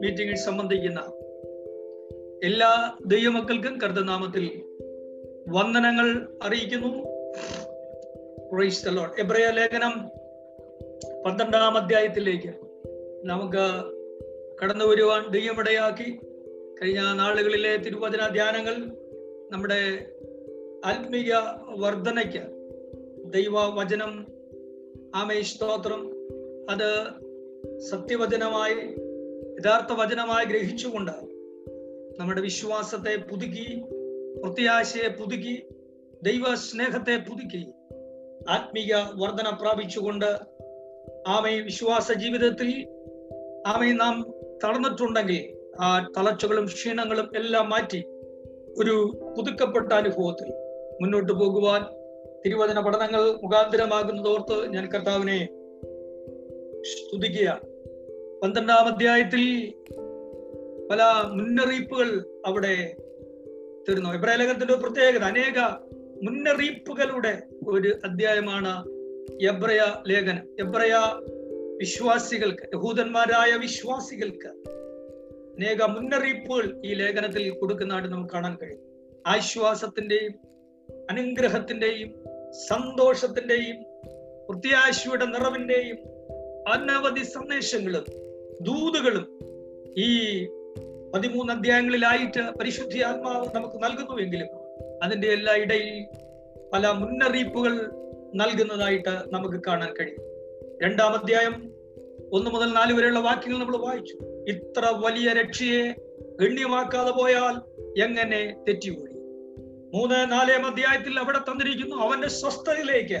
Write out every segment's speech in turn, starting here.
മീറ്റിംഗിൽ സംബന്ധിക്കുന്ന എല്ലാ ദൈവമക്കൾക്കും കർത്തനാമത്തിൽ വന്ദനങ്ങൾ അറിയിക്കുന്നു. എബ്രയ ലേഖനം പന്ത്രണ്ടാം അധ്യായത്തിലേക്ക് നമുക്ക് കടന്നു വരുവാൻ ദൈവമിടയാക്കി കഴിഞ്ഞ നാളുകളിലെ തിരുവചന ധ്യാനങ്ങൾ നമ്മുടെ ആത്മീയ വർധനയ്ക്ക് ദൈവ വചനം ആമേ സ്തോത്രം. അത് സത്യവചനമായി യഥാർത്ഥ വചനമായി ഗ്രഹിച്ചുകൊണ്ട് നമ്മുടെ വിശ്വാസത്തെ പുതുക്കി പ്രത്യാശയെ പുതുക്കി ദൈവ സ്നേഹത്തെ പുതുക്കി ആത്മീയ വർധന പ്രാപിച്ചുകൊണ്ട് ആമേ വിശ്വാസ ജീവിതത്തിൽ ആമേ നാം തളർന്നിട്ടുണ്ടെങ്കിൽ ആ തളർച്ചകളും ക്ഷീണങ്ങളും എല്ലാം മാറ്റി ഒരു പുതുക്കപ്പെട്ട അനുഭവത്തിൽ മുന്നോട്ട് പോകുവാൻ തിരുവചന പഠനങ്ങൾ മുഖാന്തരമാകുന്നതോർത്ത് ഞാൻ കർത്താവിനെ സ്തുതിക്കുക. പന്ത്രണ്ടാം അധ്യായത്തിൽ പല മുന്നറിയിപ്പുകൾ അവിടെ തരുന്നു എബ്രായ ലേഖനത്തിന്റെ പ്രത്യേകത അനേക മുന്നറിയിപ്പുകളുടെ ഒരു അധ്യായമാണ് എബ്രയ ലേഖനം. എബ്രയ വിശ്വാസികൾക്ക് യഹൂദന്മാരായ വിശ്വാസികൾക്ക് അനേക മുന്നറിയിപ്പുകൾ ഈ ലേഖനത്തിൽ കൊടുക്കുന്നതായിട്ട് നമുക്ക് കാണാൻ കഴിയും. ആശ്വാസത്തിന്റെയും അനുഗ്രഹത്തിന്റെയും സന്തോഷത്തിന്റെയും പ്രത്യാശയുടെ നിറവിന്റെയും അനവധി സന്ദേശങ്ങളും ദൂതുകളും ഈ പതിമൂന്ന് അധ്യായങ്ങളിലായിട്ട് പരിശുദ്ധി ആത്മാവ് നമുക്ക് നൽകുന്നുവെങ്കിലും അതിന്റെ എല്ലാ ഇടയിൽ പല മുന്നറിയിപ്പുകൾ നൽകുന്നതായിട്ട് നമുക്ക് കാണാൻ കഴിയും. രണ്ടാം അധ്യായം ഒന്ന് മുതൽ നാല് വരെയുള്ള വാക്യങ്ങൾ നമ്മൾ വായിച്ചു. ഇത്ര വലിയ രക്ഷയെ ഗണ്യമാക്കാതെ പോയാൽ എങ്ങനെ തെറ്റിപ്പോയി മൂന്ന് നാല് അധ്യായത്തിൽ അവിടെ തന്നിരിക്കുന്നു അവന്റെ സ്വസ്ഥതയിലേക്ക്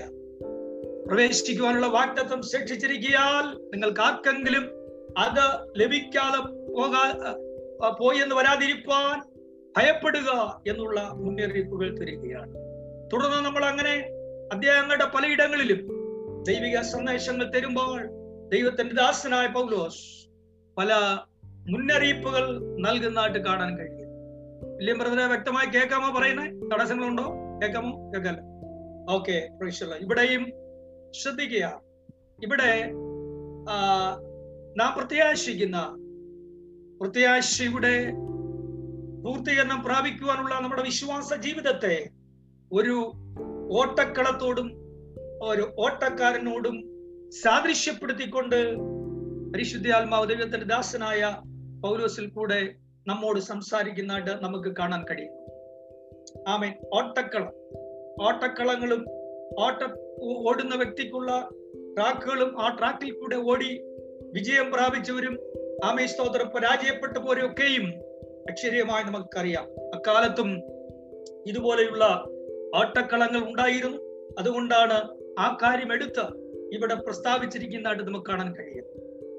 പ്രവേശിക്കുവാനുള്ള വാക്തത്വം ശിക്ഷിച്ചിരിക്കിയാൽ നിങ്ങൾക്ക് ആർക്കെങ്കിലും അത് ലഭിക്കാതെ പോകാ പോയി എന്ന് വരാതിരിക്കാൻ ഭയപ്പെടുക എന്നുള്ള മുന്നറിയിപ്പുകൾ തരികയാണ്. തുടർന്ന് നമ്മൾ അങ്ങനെ അദ്ദേഹങ്ങളുടെ പലയിടങ്ങളിലും ദൈവിക സന്ദേശങ്ങൾ തരുമ്പോൾ ദൈവത്തിന്റെ ദാസനായ പൗലോസ് പല മുന്നറിയിപ്പുകൾ നൽകുന്നതായിട്ട് കാണാൻ കഴിയും. വില്യം ബ്രദറെ വ്യക്തമായി കേൾക്കാമോ പറയുന്നത് തടസ്സങ്ങളുണ്ടോ? കേൾക്കാമോ? കേൾക്കാല്ല ഓക്കെ ഇവിടെയും ശ്രദ്ധിക്കുക. ഇവിടെ നാം പ്രത്യാശിക്കുന്ന പ്രത്യാശയുടെ പൂർത്തീകരണം പ്രാപിക്കുവാനുള്ള നമ്മുടെ വിശ്വാസ ജീവിതത്തെ ഒരു ഓട്ടക്കളത്തോടും ഒരു ഓട്ടക്കാരനോടും സാദൃശ്യപ്പെടുത്തിക്കൊണ്ട് പരിശുദ്ധ ആത്മാവ് ദൈവത്തിന്റെ ദാസനായ പൗലോസിൽ കൂടെ നമ്മോട് സംസാരിക്കുന്നതായിട്ട് നമുക്ക് കാണാൻ കഴിയും. ആമേൻ. ഓട്ടക്കളം. ഓട്ടക്കളങ്ങളും ഓട്ട ഓടുന്ന വ്യക്തിക്കുള്ള ട്രാക്കുകളും ആ ട്രാക്കിൽ കൂടെ ഓടി വിജയം പ്രാപിച്ചവരും ആമേ സ്തോത്രം. പരാജയപ്പെട്ടവരൊക്കെയും അക്ഷരീയമായി നമുക്കറിയാം. അക്കാലത്തും ഇതുപോലെയുള്ള ഓട്ടക്കളങ്ങൾ ഉണ്ടായിരുന്നു. അതുകൊണ്ടാണ് ആ കാര്യം എടുത്ത് ഇവിടെ പ്രസ്താവിച്ചിരിക്കുന്നതായിട്ട് നമുക്ക് കാണാൻ കഴിയും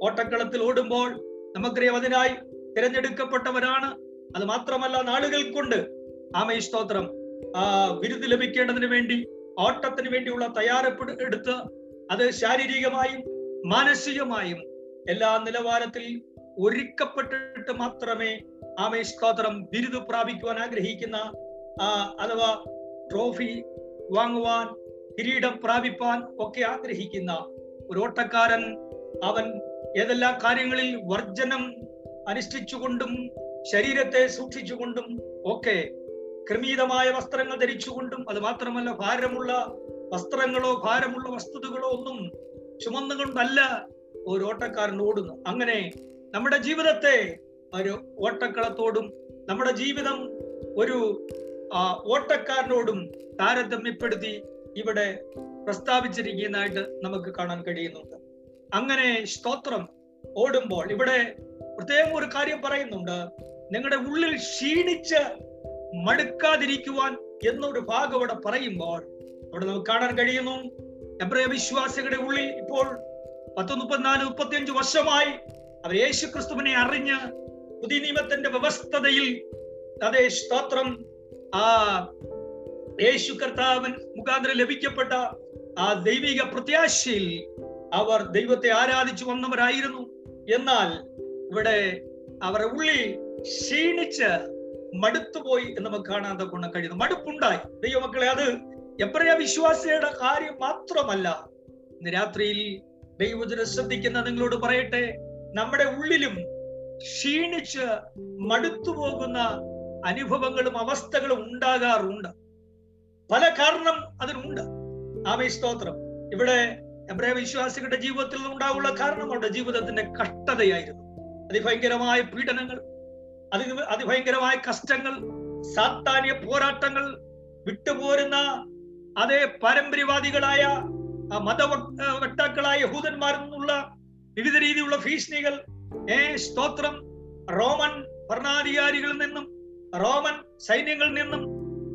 ഓട്ടക്കളത്തിൽ ഓടുമ്പോൾ നമുക്കറിയാം അതിനായി തിരഞ്ഞെടുക്കപ്പെട്ടവരാണ്. അത് മാത്രമല്ല നാളുകൾ കൊണ്ട് ആമയ സ്തോത്രം ആ വിരുദ് ലഭിക്കേണ്ടതിന് വേണ്ടി ഓട്ടത്തിന് വേണ്ടിയുള്ള തയ്യാറെടുപ്പ് എടുത്ത് അത് ശാരീരികമായും മാനസികമായും എല്ലാ നിലവാരത്തിൽ ഒരുക്കപ്പെട്ടിട്ട് മാത്രമേ ആമേ സ്തോത്രം ബിരുദ് പ്രാപിക്കുവാൻ ആഗ്രഹിക്കുന്ന അഥവാ ട്രോഫി വാങ്ങുവാൻ കിരീടം പ്രാപിപ്പാൻ ഒക്കെ ആഗ്രഹിക്കുന്ന ഒരു ഓട്ടക്കാരൻ അവൻ ഏതെല്ലാം കാര്യങ്ങളിൽ വർജനം അനുഷ്ഠിച്ചുകൊണ്ടും ശരീരത്തെ സൂക്ഷിച്ചുകൊണ്ടും ഒക്കെ ക്രമീതമായ വസ്ത്രങ്ങൾ ധരിച്ചുകൊണ്ടും അത് മാത്രമല്ല ഭാരമുള്ള വസ്ത്രങ്ങളോ ഭാരമുള്ള വസ്തുതകളോ ഒന്നും ചുമന്നുകൊണ്ടല്ല ഒരു ഓട്ടക്കാരൻ ഓടുന്നു അങ്ങനെ നമ്മുടെ ജീവിതത്തെ ഒരു ഓട്ടക്കളത്തോടും നമ്മുടെ ജീവിതം ഒരു ഓട്ടക്കാരനോടും താരതമ്യപ്പെടുത്തി ഇവിടെ പ്രസ്താവിച്ചിരിക്കുന്നതായിട്ട് നമുക്ക് കാണാൻ കഴിയുന്നുണ്ട്. അങ്ങനെ സ്തോത്രം ഓടുമ്പോൾ ഇവിടെ പ്രത്യേകം ഒരു കാര്യം പറയുന്നുണ്ട്. നിങ്ങളുടെ ഉള്ളിൽ ക്ഷീണിച്ച് മടുക്കാതിരിക്കുവാൻ എന്നൊരു ഭാഗം അവിടെ പറയുമ്പോൾ അവിടെ നമുക്ക് കാണാൻ കഴിയുന്നു. എബ്രയ വിശ്വാസികളുടെ ഉള്ളിൽ ഇപ്പോൾ പത്ത് മുപ്പത്തിനാല് മുപ്പത്തിയഞ്ച് വർഷമായി അവർ യേശു ക്രിസ്തുവിനെ അറിഞ്ഞ് പുതിയ നിയമത്തിന്റെ വ്യവസ്ഥതയിൽ അതേ സ്തോത്രം ആ യേശു കർത്താവൻ മുഖാന്തരം ലഭിക്കപ്പെട്ട ആ ദൈവിക പ്രത്യാശയിൽ അവർ ദൈവത്തെ ആരാധിച്ചു വന്നവരായിരുന്നു. എന്നാൽ ഇവിടെ അവരുടെ ഉള്ളിൽ ക്ഷീണിച്ച് മടുത്തുപോയി എന്ന് നമുക്ക് കാണാൻ കൊണ്ട് കഴിയുന്നു. മടുപ്പുണ്ടായി. ദൈവമക്കളെ അത് എപ്പോഴാ വിശ്വാസിയുടെ കാര്യം മാത്രമല്ല. ഇന്ന് രാത്രിയിൽ ദൈവജന ശ്രദ്ധിക്കുന്ന നിങ്ങളോട് പറയട്ടെ. നമ്മുടെ ഉള്ളിലും ക്ഷീണിച്ച് മടുത്തു പോകുന്ന അനുഭവങ്ങളും അവസ്ഥകളും ഉണ്ടാകാറുണ്ട്. പല കാരണം അതിനുണ്ട്. ആമേ സ്തോത്രം. ഇവിടെ എബ്രായ വിശ്വാസികളുടെ ജീവിതത്തിൽ ഉണ്ടാകുള്ള കാരണം അവരുടെ ജീവിതത്തിന്റെ കഷ്ടതയായിരുന്നു. അതിഭയങ്കരമായ പീഡനങ്ങൾ അതി അതിഭയങ്കരമായ കഷ്ടങ്ങൾ സാത്താനിയ പോരാട്ടങ്ങൾ വിട്ടുപോരുന്ന അതേ പാരമ്പര്യവാദികളായ മത വക്താക്കളായ യഹൂദന്മാരിൽ നിന്നുള്ള വിവിധ രീതിയിലുള്ള ഭീഷണികൾ ഏ സ്തോത്രം റോമൻ ഭരണാധികാരികളിൽ നിന്നും റോമൻ സൈന്യങ്ങളിൽ നിന്നും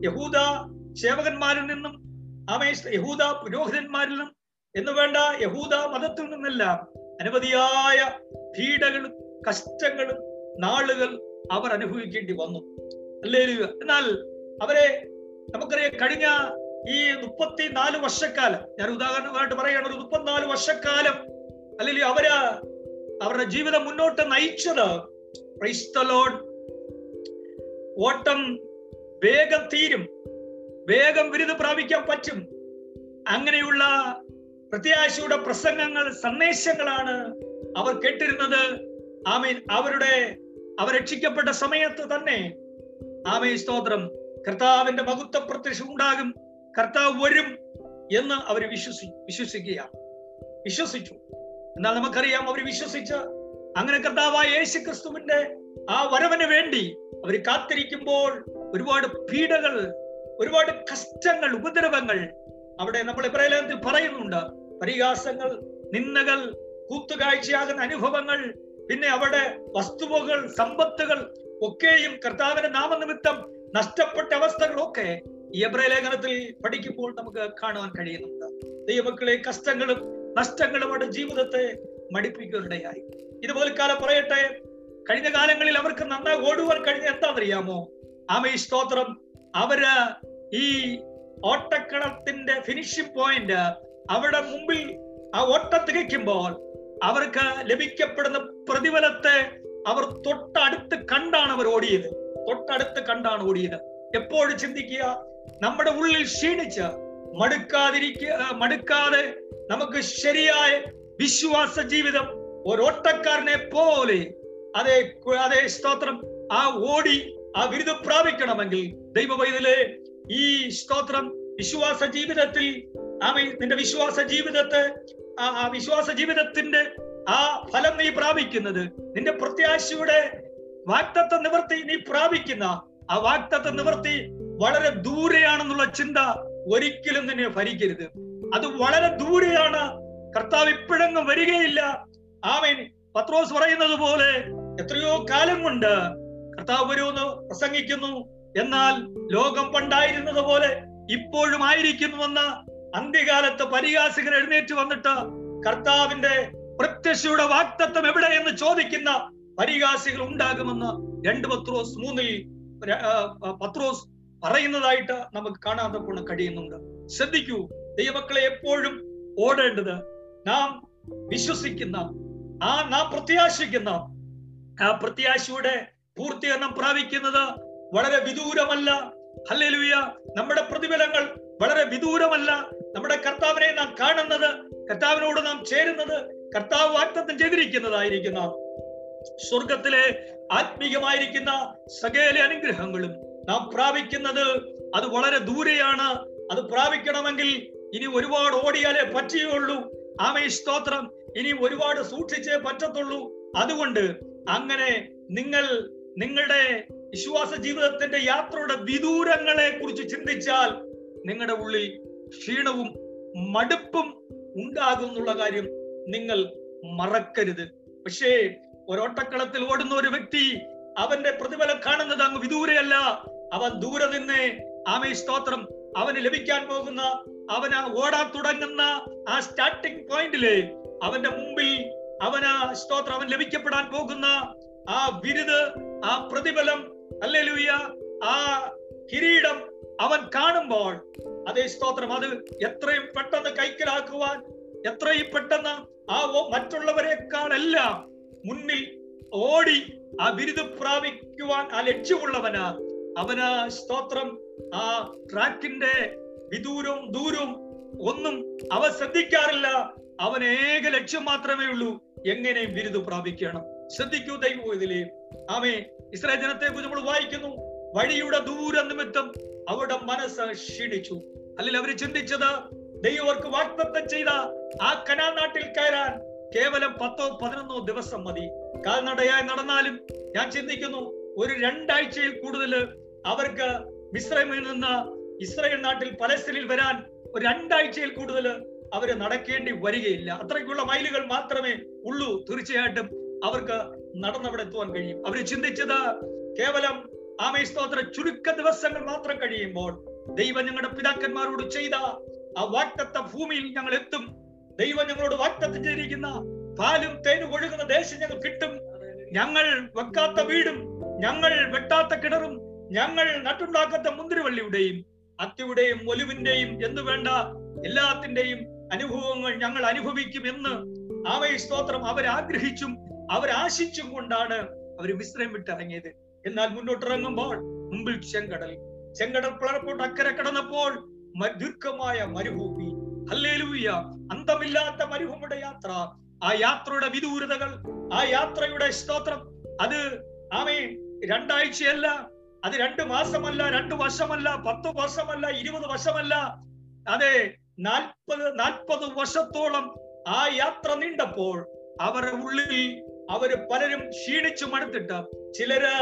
യഹൂദ സേവകന്മാരിൽ നിന്നും ആമേ യഹൂദ പുരോഹിതന്മാരിൽ നിന്നും എന്ന് വേണ്ട യഹൂദ മതത്തിൽ നിന്നെല്ലാം അനവധിയായ പീഡകളും കഷ്ടങ്ങളും നാളുകൾ അവർ അനുഭവിക്കേണ്ടി വന്നു. അല്ലേ എന്നാൽ അവരെ നമുക്കറിയാം കഴിഞ്ഞ ഈ മുപ്പത്തിനാല് വർഷക്കാലം ഞാൻ ഉദാഹരണമായിട്ട് പറയുകയാണ് ഒരു മുപ്പത്തിനാല് വർഷക്കാലം അല്ലെങ്കിൽ അവർ അവരുടെ ജീവിതം മുന്നോട്ട് നയിച്ചത്. ഓട്ടം വേഗം തീരും. വേഗം വിരുദ് പ്രാപിക്കാൻ പറ്റും. അങ്ങനെയുള്ള പ്രത്യാശയുടെ പ്രസംഗങ്ങൾ സന്ദേശങ്ങളാണ് അവർ കേട്ടിരുന്നത്. ആമീൻ. അവരുടെ അവർ രക്ഷിക്കപ്പെട്ട സമയത്ത് തന്നെ ആമേ സ്തോത്രം. കർത്താവിന്റെ മഹത്വ പ്രത്യക്ഷം ഉണ്ടാകും. കർത്താവ് വരും എന്ന് അവർ വിശ്വസി വിശ്വസിക്കുകയാണ്. വിശ്വസിച്ചു. എന്നാൽ നമുക്കറിയാം അവർ വിശ്വസിച്ച് അങ്ങനെ കർത്താവായ യേശു ക്രിസ്തുവിന്റെ ആ വരവിന് വേണ്ടി അവർ കാത്തിരിക്കുമ്പോൾ ഒരുപാട് പീഡകൾ ഒരുപാട് കഷ്ടങ്ങൾ ഉപദ്രവങ്ങൾ അവിടെ നമ്മൾ ഇബ്രാഹിലേഖനത്തിൽ പറയുന്നുണ്ട്. പരിഹാസങ്ങൾ നിന്ദകൾ കൂത്തുകാഴ്ചയാകുന്ന അനുഭവങ്ങൾ പിന്നെ അവിടെ വസ്തുവകൾ സമ്പത്തുകൾ ഒക്കെയും കർത്താവിന്റെ നാമനിമിത്തം നഷ്ടപ്പെട്ട അവസ്ഥകളൊക്കെ ഈ എബ്രായ ലേഖനത്തിൽ പഠിക്കുമ്പോൾ നമുക്ക് കാണുവാൻ കഴിയുന്നുണ്ട്. ദൈവമക്കളെ കഷ്ടങ്ങളും നഷ്ടങ്ങളും അവരുടെ ജീവിതത്തെ മടിപ്പിക്കുകയുണ്ടായി ഇതുപോലെ കാലം പറയട്ടെ കഴിഞ്ഞ കാലങ്ങളിൽ അവർക്ക് നന്നായി ഓടുവാൻ കഴിഞ്ഞ എന്താണെന്നറിയാമോ? ആമേ സ്തോത്രം. അവർ ഈ ഓട്ടക്കളത്തിന്റെ ഫിനിഷിംഗ് പോയിന്റ് അവിടെ മുമ്പിൽ ആ ഓട്ടം തികയ്ക്കുമ്പോൾ അവർക്ക് ലഭിക്കപ്പെടുന്ന പ്രതിഫലത്തെ അവർ തൊട്ടടുത്ത് കണ്ടാണ് അവർ ഓടിയത്. തൊട്ടടുത്ത് കണ്ടാണ് ഓടിയത്. എപ്പോഴും ചിന്തിക്കുക നമ്മുടെ ഉള്ളിൽ ക്ഷീണിച്ച് മടുക്കാതിരിക്കുക മടുക്കാതെ നമുക്ക് ശരിയായ വിശ്വാസ ജീവിതം ഒരോട്ടക്കാരനെ പോലെ അതേ അതേ സ്തോത്രം ആ ഓടി ആ ബിരുദം പ്രാപിക്കണമെങ്കിൽ ദൈവവൈതലെ ഈ സ്തോത്രം വിശ്വാസ ജീവിതത്തിൽ ആ നിന്റെ വിശ്വാസ ജീവിതത്തെ ആ വിശ്വാസ ജീവിതത്തിന്റെ ആ ഫലം നീ പ്രാപിക്കുന്നത് നിന്റെ പ്രത്യാശയുടെ വാക്തത്വ നിവൃത്തി നീ പ്രാപിക്കുന്ന ആ വാക്തത്വ നിവൃത്തി വളരെ ദൂരെയാണെന്നുള്ള ചിന്ത ഒരിക്കലും നിന്നെ ഭരിക്കരുത്. അത് വളരെ ദൂരെയാണ്. കർത്താവ് ഇപ്പോഴെങ്ങും വരികയില്ല. ആമേൻ. പത്രോസ് പറയുന്നത് പോലെ എത്രയോ കാലം കൊണ്ട് കർത്താവ് വരുമെന്ന് പ്രസംഗിക്കുന്നു. എന്നാൽ ലോകം പണ്ടായിരുന്നത് പോലെ ഇപ്പോഴും ആയിരിക്കുന്നുവെന്ന അന്ത്യകാലത്ത് പരിഹാസികൾ എഴുന്നേറ്റ് വന്നിട്ട് കർത്താവിന്റെ പ്രത്യക്ഷയുടെ വാക്തത്വം എവിടെ എന്ന് ചോദിക്കുന്ന പരിഹാസികൾ ഉണ്ടാകുമെന്ന് രണ്ട് പത്രോസ് മൂന്നിൽ പത്രോസ് പറയുന്നതായിട്ട് നമുക്ക് കാണാതെ കൊണ്ട് കഴിയുന്നുണ്ട്. ശ്രദ്ധിക്കൂ ദൈവക്കളെ എപ്പോഴും ഓടേണ്ടത് നാം വിശ്വസിക്കുന്ന ആ നാം പ്രത്യാശിക്കുന്ന ആ പ്രത്യാശയുടെ പൂർത്തീകരണം പ്രാപിക്കുന്നത് വളരെ വിദൂരമല്ല. ഹല്ലേലൂയ. നമ്മുടെ പ്രതിഫലങ്ങൾ വളരെ വിദൂരമല്ല. നമ്മുടെ കർത്താവിനെ നാം കാണുന്നത് കർത്താവിനോട് നാം ചേരുന്നത് കർത്താവ് വാക്തത്വം ചെയ്തിരിക്കുന്നതായിരിക്കുന്ന സ്വർഗത്തിലെ ആത്മീയമായിരിക്കുന്ന സകല അനുഗ്രഹങ്ങളും നാം പ്രാപിക്കുന്നത് അത് വളരെ ദൂരെയാണ്. അത് പ്രാപിക്കണമെങ്കിൽ ഇനി ഒരുപാട് ഓടിയാലേ പറ്റുകയുള്ളൂ. ആമേ സ്തോത്രം. ഇനി ഒരുപാട് സൂക്ഷിച്ചേ പറ്റത്തുള്ളൂ. അതുകൊണ്ട് അങ്ങനെ നിങ്ങൾ നിങ്ങളുടെ വിശ്വാസ ജീവിതത്തിന്റെ യാത്രയുടെ വിദൂരങ്ങളെ കുറിച്ച് ചിന്തിച്ചാൽ നിങ്ങളുടെ ഉള്ളിൽ ക്ഷീണവും മടുപ്പും ഉണ്ടാകും എന്നുള്ള കാര്യം നിങ്ങൾ മറക്കരുത്. പക്ഷേ ഒരോട്ടക്കളത്തിൽ ഓടുന്ന ഒരു വ്യക്തി അവന്റെ പ്രതിഫലം കാണുന്നത് അങ്ങ് വിദൂരയല്ല. അവൻ ദൂരെ നിന്ന് ആമേ സ്തോത്രം അവന് ലഭിക്കാൻ പോകുന്ന അവന് ഓടാൻ തുടങ്ങുന്ന ആ സ്റ്റാർട്ടിംഗ് പോയിന്റിൽ അവന്റെ മുമ്പിൽ അവന് സ്തോത്രം അവൻ ലഭിക്കപ്പെടാൻ പോകുന്ന ആ ബിരുദ് ആ പ്രതിഫലം അല്ലേലൂയ ആ കിരീടം അവൻ കാണുമ്പോൾ അതേ സ്തോത്രം. അത് എത്രയും പെട്ടെന്ന് കൈക്കലാക്കുവാൻ എത്രയും പെട്ടെന്ന് ആ മറ്റുള്ളവരെക്കാളെല്ലാം മുന്നിൽ ഓടി ആ ബിരുദ പ്രാപിക്കുവാൻ ആ ലക്ഷ്യമുള്ളവന് അവന് സ്തോത്രം ആ ട്രാക്കിന്റെ വിദൂരവും ദൂരവും ഒന്നും അവൻ ശ്രദ്ധിക്കാറില്ല. അവൻ ഏക ലക്ഷ്യം മാത്രമേ ഉള്ളൂ എങ്ങനെയും ബിരുദ പ്രാപിക്കണം. ശ്രദ്ധിക്കൂ ദൈവം ഇതിലെ. ആമേ ഇസ്രായേൽ ജനത്തെ കുറിച്ച് നമ്മൾ വായിക്കുന്നു. വഴിയുടെ ദൂര നിമിത്തം അവരുടെ മനസ്സ് ക്ഷീണിച്ചു. അല്ലെങ്കിൽ അവർ ചിന്തിച്ചത് ദൈവർക്ക് വാഗ്ദത്തം ചെയ്ത ആ കനാ നാട്ടിൽ കയറാൻ കേവലം പത്തോ പതിനൊന്നോ ദിവസം മതി. കാൽനടയായി നടന്നാലും ഞാൻ ചിന്തിക്കുന്നു ഒരു രണ്ടാഴ്ചയിൽ കൂടുതൽ അവർക്ക് മിശ്രമിൽ നിന്ന് ഇസ്രായേൽ നാട്ടിൽ പലസ്തീനിൽ വരാൻ ഒരു രണ്ടാഴ്ചയിൽ കൂടുതൽ അവർ നടക്കേണ്ടി വരികയില്ല. അത്രയ്ക്കുള്ള മൈലുകൾ മാത്രമേ ഉള്ളൂ തീർച്ചയായിട്ടും അവർക്ക് നടന്നവിടെ എത്തുവാൻ കഴിയും. അവർ ചിന്തിച്ചത് കേവലം ആമേ സ്തോത്ര ചുരുക്ക ദിവസങ്ങൾ മാത്രം കഴിയുമ്പോൾ ദൈവം ഞങ്ങളുടെ പിതാക്കന്മാരോട് ചെയ്ത ആ വാക്തത്വ ഭൂമിയിൽ ഞങ്ങൾ എത്തും. ദൈവം ഞങ്ങളോട് വാക്തത്വം ചെയ്തിരിക്കുന്ന പാലും തേനും ഒഴുകുന്ന ദേശം ഞങ്ങൾ കിട്ടും. ഞങ്ങൾ വെക്കാത്ത വീടും ഞങ്ങൾ വെട്ടാത്ത കിണറും ഞങ്ങൾ നട്ടുണ്ടാക്കാത്ത മുന്തിരിവള്ളിയുടെയും അത്തിയുടെയും ഒലിവിന്റെയും എന്ന് വേണ്ട എല്ലാത്തിന്റെയും അനുഭവങ്ങൾ ഞങ്ങൾ അനുഭവിക്കും എന്ന് ആമയ സ്തോത്രം അവരാഗ്രഹിച്ചും അവരാശിച്ചും കൊണ്ടാണ് അവർ മിശ്രം വിട്ടിറങ്ങിയത്. എന്നാൽ മുന്നോട്ടിറങ്ങുമ്പോൾ മുമ്പിൽ ചെങ്കടൽ. ചെങ്കടൽ പിളർപ്പോട്ട് അക്കരെ കടന്നപ്പോൾ ദീർഘമായ മരുഭൂമി. ഹല്ലേലൂയ. അന്തമില്ലാത്ത മരുഭൂമിയുടെ യാത്ര. ആ യാത്രയുടെ വിദൂരതകൾ ആ യാത്രയുടെ സ്തോത്രം. അത് ആമേ രണ്ടാഴ്ചയല്ല അത് രണ്ട് മാസമല്ല രണ്ട് വർഷമല്ല പത്ത് വർഷമല്ല ഇരുപത് വർഷമല്ല. അതെ നാൽപ്പത് നാൽപ്പത് വർഷത്തോളം ആ യാത്ര നീണ്ടപ്പോൾ അവരുടെ ഉള്ളിൽ അവർ പലരും ക്ഷീണിച്ചു മടുത്തിട്ട് ചിലര്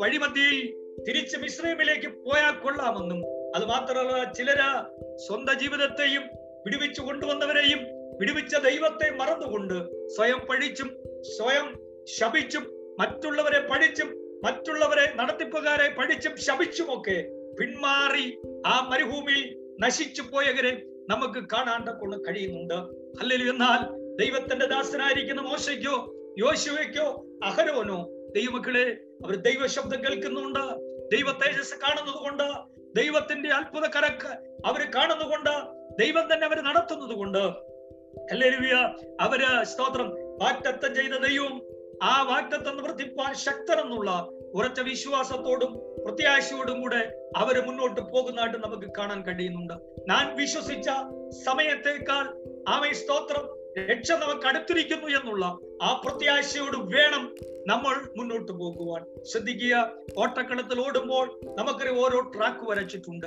വഴിമധ്യയിൽ തിരിച്ച് മിശ്രമിലേക്ക് പോയാൽ കൊള്ളാമെന്നും അത് മാത്രമല്ല ചിലര് സ്വന്തം ജീവിതത്തെയും വിടുവിച്ചു കൊണ്ടുവന്നവരെയും വിടുവിച്ച ദൈവത്തെ മറന്നുകൊണ്ട് സ്വയം പഴിച്ചും സ്വയം ശപിച്ചും മറ്റുള്ളവരെ പഠിച്ചും മറ്റുള്ളവരെ നടത്തിപ്പുകാരെ പഠിച്ചും ശപിച്ചുമൊക്കെ പിന്മാറി ആ മരുഭൂമിയിൽ നശിച്ചു പോയവരെ നമുക്ക് കാണാണ്ട കൊള്ള കഴിയുന്നുണ്ട്. അല്ലെങ്കിൽ എന്നാൽ ദൈവത്തിന്റെ ദാസനായിരിക്കുന്ന മോശയ്ക്കോ യോശുവയ്ക്കോ അഹരോനോ ദൈവമക്കളെ അവർ ദൈവ ശബ്ദം കേൾക്കുന്നുണ്ട് ദൈവ തേജസ് കാണുന്നത് കൊണ്ട് ദൈവത്തിന്റെ അത്ഭുത കരക്ക് അവർ കാണുന്നതുകൊണ്ട് ദൈവം തന്നെ അവർ നടത്തുന്നത് കൊണ്ട് അവർ സ്തോത്രം വാക്തത്വം ചെയ്ത ദൈവം ആ വാക്തത്വം നിവർത്തിപ്പാൻ ശക്തരെന്നുള്ള ഉറച്ച വിശ്വാസത്തോടും പ്രത്യാശയോടും കൂടെ അവർ മുന്നോട്ട് പോകുന്നതായിട്ട് നമുക്ക് കാണാൻ കഴിയുന്നുണ്ട്. ഞാൻ വിശ്വസിച്ച സമയത്തേക്കാൾ ആമേ സ്തോത്രം രക്ഷ നമുക്ക് അടുത്തിരിക്കുന്നു എന്നുള്ള ആ പ്രത്യാശയോട് വേണം നമ്മൾ മുന്നോട്ട് പോകുവാൻ. ശ്രദ്ധിക്കുക ഓട്ടക്കളത്തിൽ ഓടുമ്പോൾ നമുക്കറിയാം ഓരോ ട്രാക്ക് വരച്ചിട്ടുണ്ട്.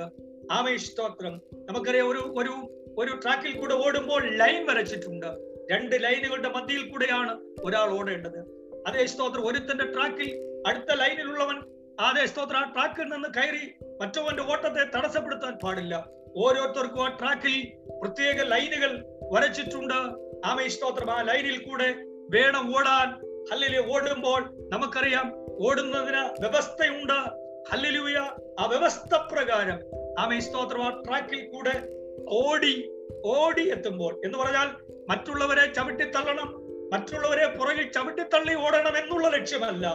ആമേ സ്തോത്രം. നമുക്കറിയാം ഒരു ഒരു ഒരു ട്രാക്കിൽ കൂടെ ഓടുമ്പോൾ ലൈൻ വരച്ചിട്ടുണ്ട്. രണ്ട് ലൈനുകളുടെ മധ്യയിൽ കൂടെയാണ് ഒരാൾ ഓടേണ്ടത്. അതേ സ്തോത്രം ഒരുത്തന്റെ ട്രാക്കിൽ അടുത്ത ലൈനിലുള്ളവൻ അതേ സ്തോത്രം ആ ട്രാക്കിൽ നിന്ന് കയറി മറ്റവന്റെ ഓട്ടത്തെ തടസ്സപ്പെടുത്താൻ പാടില്ല. ഓരോരുത്തർക്കും ആ ട്രാക്കിൽ പ്രത്യേക ലൈനുകൾ വരച്ചിട്ടുണ്ട്. ആമേ സ്തോത്രം ആ ലൈനിൽ കൂടെ വേണം ഓടാൻ. ഹല്ലിലെ ഓടുമ്പോൾ നമുക്കറിയാം ഓടുന്നതിന് വ്യവസ്ഥയുണ്ട്. ഹല്ലിലൂയ ആ വ്യവസ്ഥ പ്രകാരം. ആമേ സ്തോത്രം ആ ട്രാക്കിൽ കൂടെ ഓടി ഓടി എത്തുമ്പോൾ എന്ന് പറഞ്ഞാൽ മറ്റുള്ളവരെ ചവിട്ടിത്തള്ളണം മറ്റുള്ളവരെ പുറകിൽ ചവിട്ടിത്തള്ളി ഓടണം എന്നുള്ള ലക്ഷ്യമല്ല.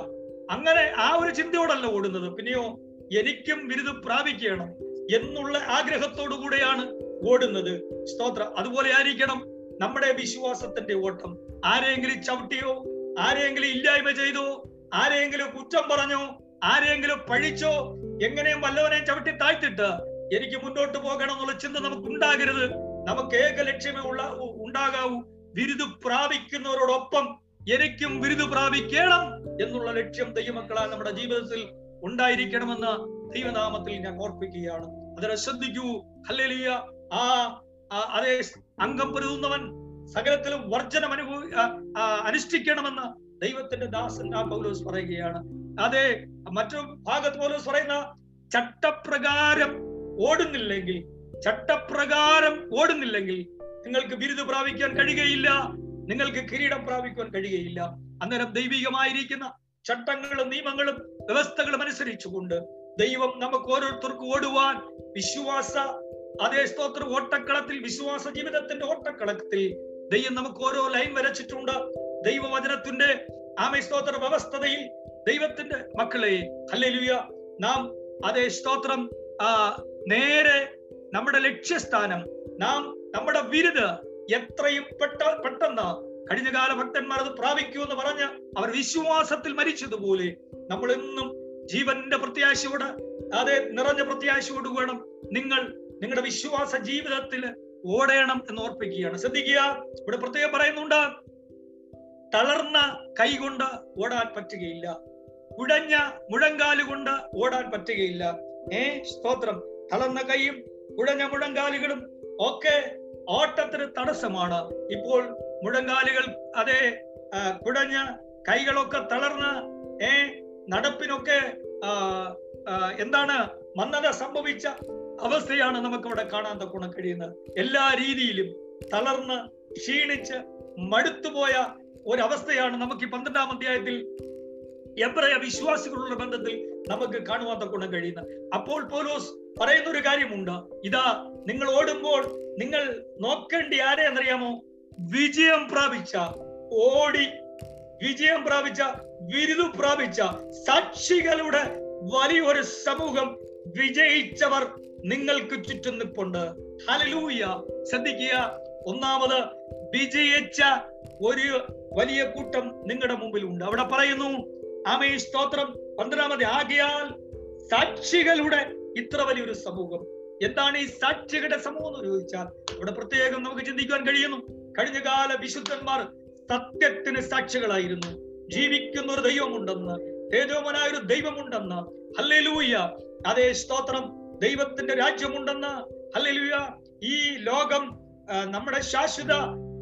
അങ്ങനെ ആ ഒരു ചിന്തയോടല്ല ഓടുന്നത്. പിന്നെയോ എനിക്കും ബിരുദം പ്രാപിക്കണം എന്നുള്ള ആഗ്രഹത്തോടു കൂടെയാണ് ഓടുന്നത്. സ്തോത്രം. അതുപോലെ ആയിരിക്കണം നമ്മുടെ വിശ്വാസത്തിന്റെ ഓട്ടം. ആരെങ്കിലും ചവിട്ടിയോ ആരെങ്കിലും ഇല്ലായ്മ ചെയ്തു ആരെങ്കിലും കുറ്റം പറഞ്ഞു ആരെങ്കിലും പഴിച്ചോ എങ്ങനെയും വല്ലവനെ ചവിട്ടി താഴ്ത്തിട്ട് എനിക്ക് മുന്നോട്ട് പോകണം എന്നുള്ള ചിന്ത നമുക്ക് ഉണ്ടാകരുത് നമുക്ക് ഏക ലക്ഷ്യമേ ഉള്ള ഉണ്ടാകാവൂ. ബിരുദ് പ്രാപിക്കുന്നവരോടൊപ്പം എനിക്കും ബിരുദ് പ്രാപിക്കണം എന്നുള്ള ലക്ഷ്യം ദൈവമക്കളാൽ നമ്മുടെ ജീവിതത്തിൽ ഉണ്ടായിരിക്കണമെന്ന് ദൈവനാമത്തിൽ ഞാൻ ഓർപ്പിക്കുകയാണ്. അതിനെ ശ്രദ്ധിക്കൂ. ഹല്ലേലൂയ. ആ- അതേ അംഗം പൊരുതുന്നവൻ സകലത്തിലും വർജനം അനുഭവി അനുഷ്ഠിക്കണമെന്ന് ദൈവത്തിന്റെ ദാസൻ ആ പൗലോസ് പറയുകയാണ്. അതെ മറ്റു ഭാഗത്ത് പൗലോസ് പറയുന്ന ചട്ടപ്രകാരം ഓടുന്നില്ലെങ്കിൽ ചട്ടപ്രകാരം ഓടുന്നില്ലെങ്കിൽ നിങ്ങൾക്ക് ബിരുദ പ്രാപിക്കാൻ കഴിയുകയില്ല. നിങ്ങൾക്ക് കിരീടം പ്രാപിക്കാൻ കഴിയുകയില്ല. അന്നേരം ദൈവികമായിരിക്കുന്ന ചട്ടങ്ങളും നിയമങ്ങളും വ്യവസ്ഥകളും അനുസരിച്ചുകൊണ്ട് ദൈവം നമുക്ക് ഓരോരുത്തർക്കും ഓടുവാൻ വിശ്വാസ അതേ സ്തോത്ര ഓട്ടക്കളത്തിൽ വിശ്വാസ ജീവിതത്തിന്റെ ഓട്ടക്കളത്തിൽ ദൈവം നമുക്ക് ഓരോ ലൈൻ വരച്ചിട്ടുണ്ട്. ദൈവവചനത്തിന്റെ ആമ സ്തോത്ര വ്യവസ്ഥതയിൽ ദൈവത്തിന്റെ മക്കളെ ഹല്ലേലൂയ. നാം അതേ സ്തോത്രം നേരെ നമ്മുടെ ലക്ഷ്യസ്ഥാനം നാം നമ്മുടെ വിരുദ് എത്രയും പെട്ട പെട്ടെന്ന് കഴിഞ്ഞകാല ഭക്തന്മാർ അത് പ്രാപിക്കൂ എന്ന് പറഞ്ഞ് അവർ വിശ്വാസത്തിൽ മരിച്ചതുപോലെ നമ്മൾ എന്നും ജീവന്റെ പ്രത്യാശയോട് അതെ നിറഞ്ഞ പ്രത്യാശയോട് വേണം നിങ്ങൾ നിങ്ങളുടെ വിശ്വാസ ജീവിതത്തിൽ ഓടണം എന്ന് ഓർപ്പിക്കുകയാണ് ശ്രദ്ധിക്കുക. ഇവിടെ പ്രത്യേകം പറയുന്നുണ്ട്. തളർന്ന കൈകൊണ്ട് ഓടാൻ പറ്റുകയില്ല. കുഴഞ്ഞ മുഴങ്കാൽ കൊണ്ട് ഓടാൻ പറ്റുകയില്ല. ഏ സ്തോത്രം. തളർന്ന കൈയും കുഴഞ്ഞ മുഴങ്കാലുകളും ഒക്കെ ഓട്ടത്തിന് തടസ്സമാണ്. ഇപ്പോൾ മുഴങ്കാലുകൾ അതെ കുഴഞ്ഞ കൈകളൊക്കെ തളർന്ന് ഏ നടപ്പിനൊക്കെ എന്താണ്? മന്ദത സംഭവിച്ച അവസ്ഥയാണ് നമുക്ക് ഇവിടെ കാണാൻ തക്കോണം കഴിയുന്നത്. എല്ലാ രീതിയിലും തളർന്ന് ക്ഷീണിച്ച് മടുത്തുപോയ ഒരവസ്ഥയാണ് നമുക്ക് ഈ പന്ത്രണ്ടാം അധ്യായത്തിൽ എബ്രയ വിശ്വാസികളുടെ ബന്ധത്തിൽ നമുക്ക് കാണുവാൻ തക്കോണം കഴിയുന്നത്. അപ്പോൾ പോലോസ് പറയുന്ന ഒരു കാര്യമുണ്ട്. ഇതാ നിങ്ങൾ ഓടുമ്പോൾ നിങ്ങൾ നോക്കേണ്ടി ആരെ എന്നറിയാമോ വിജയം പ്രാപിച്ച ഓടി വിജയം പ്രാപിച്ച വിരുദു പ്രാപിച്ച സാക്ഷികളുടെ വലിയൊരു സമൂഹം വിജയിച്ചവർ നിങ്ങൾക്ക് ചുറ്റും നിൽപ്പുണ്ട് ഹലലൂയ ശ്രദ്ധിക്കുക. ഒന്നാമത് വിജയിച്ച ഒരു വലിയ കൂട്ടം നിങ്ങളുടെ മുമ്പിൽ ഉണ്ട് അവിടെ പറയുന്നു ആമേ സ്തോത്രം. പന്ത്രണ്ടാമത് ആകയാൽ സാക്ഷികളുടെ ഇത്ര വലിയൊരു സമൂഹം. എന്താണ് ഈ സാക്ഷികളുടെ സമൂഹം എന്ന് ചോദിച്ചാൽ ഇവിടെ പ്രത്യേകം നമുക്ക് ചിന്തിക്കുവാൻ കഴിയുന്നു. കഴിഞ്ഞ കാല വിശുദ്ധന്മാർ സത്യത്തിന് സാക്ഷികളായിരുന്നു. ജീവിക്കുന്ന ഒരു ദൈവമുണ്ടെന്ന് തേജോമനായ ഒരു ദൈവമുണ്ടെന്ന്. ഹല്ലേലൂയ അതേ സ്തോത്രം. ദൈവത്തിന്റെ രാജ്യമുണ്ടെന്ന് ഹല്ലേലൂയ ഈ ലോകം നമ്മുടെ ശാശ്വത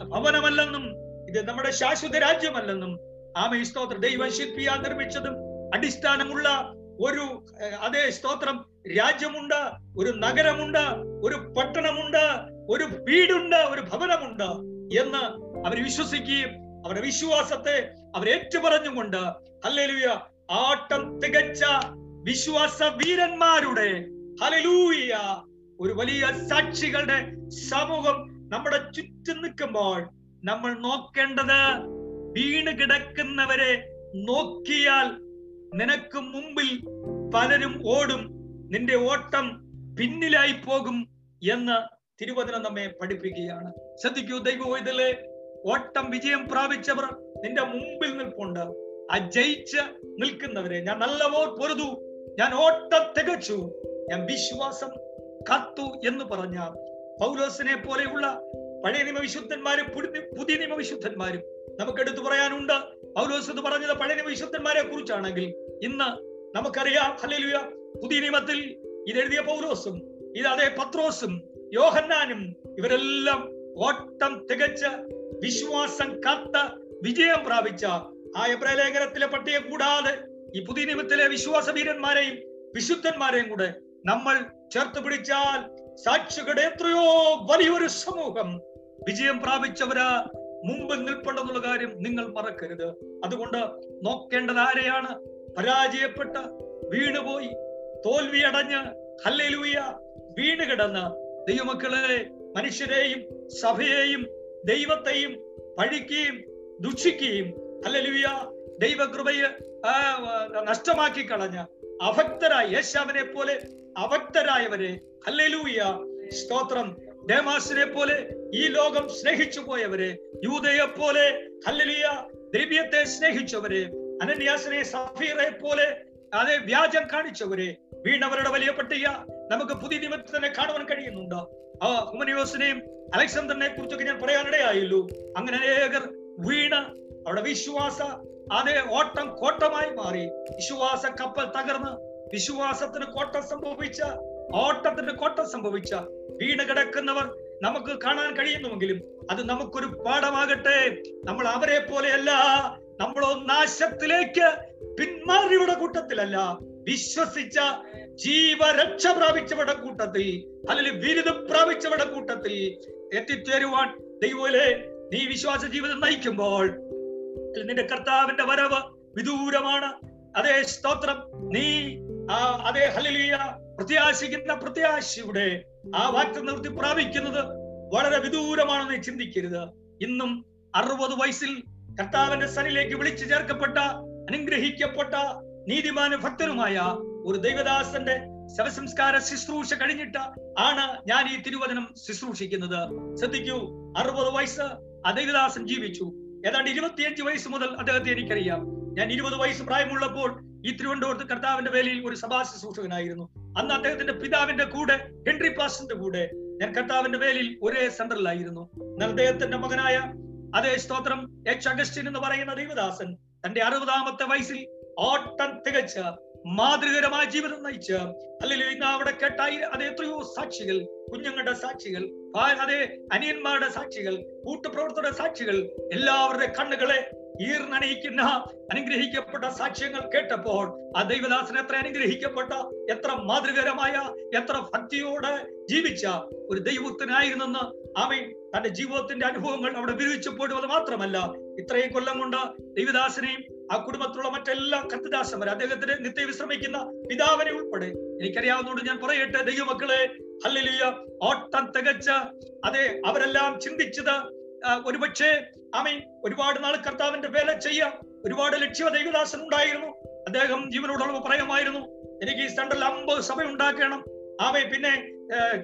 ഭവനമല്ലെന്നും ഇത് നമ്മുടെ ശാശ്വത രാജ്യമല്ലെന്നും ആമ സ്തോത്ര ദൈവം ശില്പിയാ നിർമ്മിച്ചതും അടിസ്ഥാനമുള്ള ഒരു അതേ സ്തോത്രം രാജ്യമുണ്ട് ഒരു നഗരമുണ്ട് ഒരു പട്ടണമുണ്ട് ഒരു വീടുണ്ട് ഒരു ഭവനമുണ്ട് എന്ന് അവർ വിശ്വസിക്കുകയും അവരുടെ വിശ്വാസത്തെ അവർ ഏറ്റുപറഞ്ഞുകൊണ്ട് ഹല്ലേലൂയ ആട്ടം തികച്ച വിശ്വാസ വീരന്മാരുടെ ഒരു വലിയ സാക്ഷികളുടെ സമൂഹം നമ്മുടെ ചുറ്റും നിൽക്കുമ്പോൾ നമ്മൾ നോക്കേണ്ടത് വീണ് കിടക്കുന്നവരെ നോക്കിയാൽ നിനക്ക് മുമ്പിൽ പലരും ഓടും നിന്റെ ഓട്ടം പിന്നിലായി പോകും എന്ന് തിരുവചനം നമ്മെ പഠിപ്പിക്കുകയാണ്. ശ്രദ്ധിക്കൂ ദൈവോയിതലെ ഓട്ടം വിജയം പ്രാപിച്ചവർ നിന്റെ മുമ്പിൽ നിൽപ്പുണ്ട്. ആ ജയിച്ച് നിൽക്കുന്നവരെ ഞാൻ നല്ല പൊരുതു ഞാൻ ഓട്ടം തികച്ചു. ഞാൻ വിശ്വാസം കത്തു എന്ന് പറഞ്ഞ പൗലോസിനെ പോലെയുള്ള പഴയ നിയമ വിശുദ്ധന്മാരും പുതിയ നിയമ വിശുദ്ധന്മാരും നമുക്ക് എടുത്തു പറയാനുണ്ട്. പൗലോസ് എന്ന് പറഞ്ഞത് പഴയ നിയമ വിശുദ്ധന്മാരെ കുറിച്ചാണെങ്കിൽ ഇന്ന് നമുക്കറിയാം. ഹലലുയ പുതിയ നിയമത്തിൽ ഇതെഴുതിയ പൗലോസും ഇത് അതേ പത്രോസും യോഹന്നാനും ഇവരെല്ലാം ഓട്ടം തികച്ച് വിശ്വാസം കത്ത വിജയം പ്രാപിച്ച ആ എബ്രലേഖനത്തിലെ പട്ടിയെ കൂടാതെ ഈ പുതിയ നിയമത്തിലെ വിശ്വാസവീരന്മാരെയും വിശുദ്ധന്മാരെയും കൂടെ നമ്മൾ ചേർത്ത് പിടിച്ചാൽ സാക്ഷികളുടെ എത്രയോ വലിയൊരു സമൂഹം വിജയം പ്രാപിച്ചവരാ മുമ്പ് നിൽപ്പുണ്ടെന്നുള്ള കാര്യം നിങ്ങൾ മറക്കരുത്. അതുകൊണ്ട് നോക്കേണ്ടത് ആരെയാണ്? പരാജയപ്പെട്ട് വീണുപോയി തോൽവി തോൽവിയടഞ്ഞ് ഹല്ലേലൂയ വീണ് കിടന്ന് ദൈവമക്കളെ മനുഷ്യരെയും സഭയെയും ദൈവത്തെയും പഴിക്കുകയും ദുഷിക്കുകയും ഹല്ലേലൂയ ദൈവകൃപയെ നഷ്ടമാക്കി കളഞ്ഞ അഭക്തരായ യേശാവിനെ പോലെ അഭക്തരായവരെ ഹല്ലേലൂയ സ്തോത്രം. ഡേമാസിനെ പോലെ ഈ ലോകം സ്നേഹിച്ചു പോയവരെ യൂതയെ പോലെ ഹല്ലേലൂയ ദ്രവ്യത്തെ സ്നേഹിച്ചവരെ അനന്യാസിനെ സഫീറെ പോലെ അതെ വ്യാജം കാണിച്ചവരെ വീണവരുടെ വലിയ പട്ടിക നമുക്ക് പുതിയ നിയമത്തിൽ തന്നെ കാണുവാൻ കഴിയുന്നുണ്ട്. ആ ഹുമനിയോസിനെയും അലക്സാണ്ടറിനെ കുറിച്ചൊക്കെ ഞാൻ പറയാനിടയായല്ലോ. അങ്ങനെ അനേകർ വീണ് അവിടെ വിശ്വാസ അതേ ഓട്ടം കോട്ടമായി മാറി. വിശ്വാസ കപ്പൽ തകർന്ന് വിശ്വാസത്തിന് കോട്ടം സംഭവിച്ച ഓട്ടത്തിന് കോട്ടം സംഭവിച്ച വീണ് കിടക്കുന്നവർ നമുക്ക് കാണാൻ കഴിയുന്നുവെങ്കിലും അത് നമുക്കൊരു പാഠമാകട്ടെ. നമ്മൾ അവരെ പോലെയല്ല നമ്മളോ നാശത്തിലേക്ക് പിന്മാറിയുടെ കൂട്ടത്തിലല്ല. വിശ്വസിച്ച ജീവരക്ഷ പ്രാപിച്ചവരുടെ കൂട്ടത്തിൽ അല്ലെങ്കിൽ ബിരുദം പ്രാപിച്ചവരുടെ കൂട്ടത്തിൽ എത്തിച്ചേരുവാൻ ദൈവലെ നീ വിശ്വാസ ജീവിതം നയിക്കുമ്പോൾ നിന്റെ കർത്താവിന്റെ വരവ് വിദൂരമാണ്. അതേ സ്തോത്രം. നീ ആ അതേ ഹലിയ പ്രത്യാശിക്കുന്ന പ്രത്യാശയുടെ ആ വാക്യം നിർത്തി പ്രാപിക്കുന്നത് വളരെ വിദൂരമാണെന്ന് ചിന്തിക്കരുത്. ഇന്നും അറുപത് വയസ്സിൽ കർത്താവിന്റെ സനിലേക്ക് വിളിച്ചു ചേർക്കപ്പെട്ട അനുഗ്രഹിക്കപ്പെട്ട നീതിമാന ഭക്തനുമായ ഒരു ദൈവദാസന്റെ ശവസംസ്കാര ശുശ്രൂഷ കഴിഞ്ഞിട്ട് ആണ് ഞാൻ ഈ തിരുവചനം ശുശ്രൂഷിക്കുന്നത്. ശ്രദ്ധിക്കൂ അറുപത് വയസ്സ് ആ ദൈവദാസൻ ജീവിച്ചു. ഏതാണ്ട് ഇരുപത്തിയഞ്ച് വയസ്സ് മുതൽ അദ്ദേഹത്തെ എനിക്കറിയാം. ഞാൻ ഇരുപത് വയസ്സ് പ്രായമുള്ളപ്പോൾ ഈ തിരുവനന്തപുരത്ത് കർത്താവിന്റെ വേലയിൽ ഒരു സഭാ ശുശ്രൂഷകനായിരുന്നു അന്ന് അദ്ദേഹത്തിന്റെ പിതാവിന്റെ കൂടെ ഹെൻറി പാസ്റ്ററിന്റെ കൂടെ ഞാൻ കർത്താവിന്റെ വേലയിൽ ഒരേ സെന്ററിലായിരുന്നു. എന്നാൽ അദ്ദേഹത്തിന്റെ മകനായ അതേ സ്തോത്രം എച്ച് അഗസ്റ്റിൻ എന്ന് പറയുന്ന ദൈവദാസൻ തന്റെ അറുപതാമത്തെ വയസ്സിൽ ഓട്ടം തികച്ച മാതൃകരമായ ജീവിതം നയിച്ച്. അല്ലെങ്കിൽ ഇന്ന് അവിടെ കേട്ടായി. അത് എത്രയോ സാക്ഷികൾ കുഞ്ഞുങ്ങളുടെ സാക്ഷികൾ അതെ അനിയന്മാരുടെ സാക്ഷികൾ കൂട്ടുപ്രവർത്തകരുടെ സാക്ഷികൾ എല്ലാവരുടെ കണ്ണുകളെ ഈർന്നണിയിക്കുന്ന അനുഗ്രഹിക്കപ്പെട്ട സാക്ഷ്യങ്ങൾ കേട്ടപ്പോൾ ആ ദൈവദാസൻ എത്ര അനുഗ്രഹിക്കപ്പെട്ട എത്ര മാതൃകരമായ എത്ര ഭക്തിയോടെ ജീവിച്ച ഒരു ദൈവത്തിനായിരുന്നെന്ന് അവൻ തന്റെ ജീവിതത്തിന്റെ അനുഭവങ്ങൾ അവിടെ വിവരിച്ചപ്പോഴും അത് മാത്രമല്ല ഇത്രയും കൊല്ലം കൊണ്ട് ദൈവദാസനെയും ആ കുടുംബത്തിലുള്ള മറ്റെല്ലാ കത്തിദാസന്മാരെ അദ്ദേഹത്തിന് നിത്യ വിശ്രമിക്കുന്ന പിതാവിനെ ഉൾപ്പെടെ. എനിക്കറിയാവുന്നതുകൊണ്ട് ഞാൻ പറയട്ടെ ദൈവമക്കളെ ഹല്ലേലൂയ. ഓട്ടം തികച്ച അതെ അവരെല്ലാം ചിന്തിച്ചത് ഒരുപക്ഷേ ആമീൻ ഒരുപാട് നാൾ കർത്താവിന്റെ വേല ചെയ്യാം ഒരുപാട് ലക്ഷ്യ ദൈവദാസൻ ഉണ്ടായിരുന്നു. അദ്ദേഹം ജീവനോടുള്ള പറയുമായിരുന്നു എനിക്ക് ഈ സെൻട്രൽ അമ്പത് സഭ ഉണ്ടാക്കണം. ആമേ പിന്നെ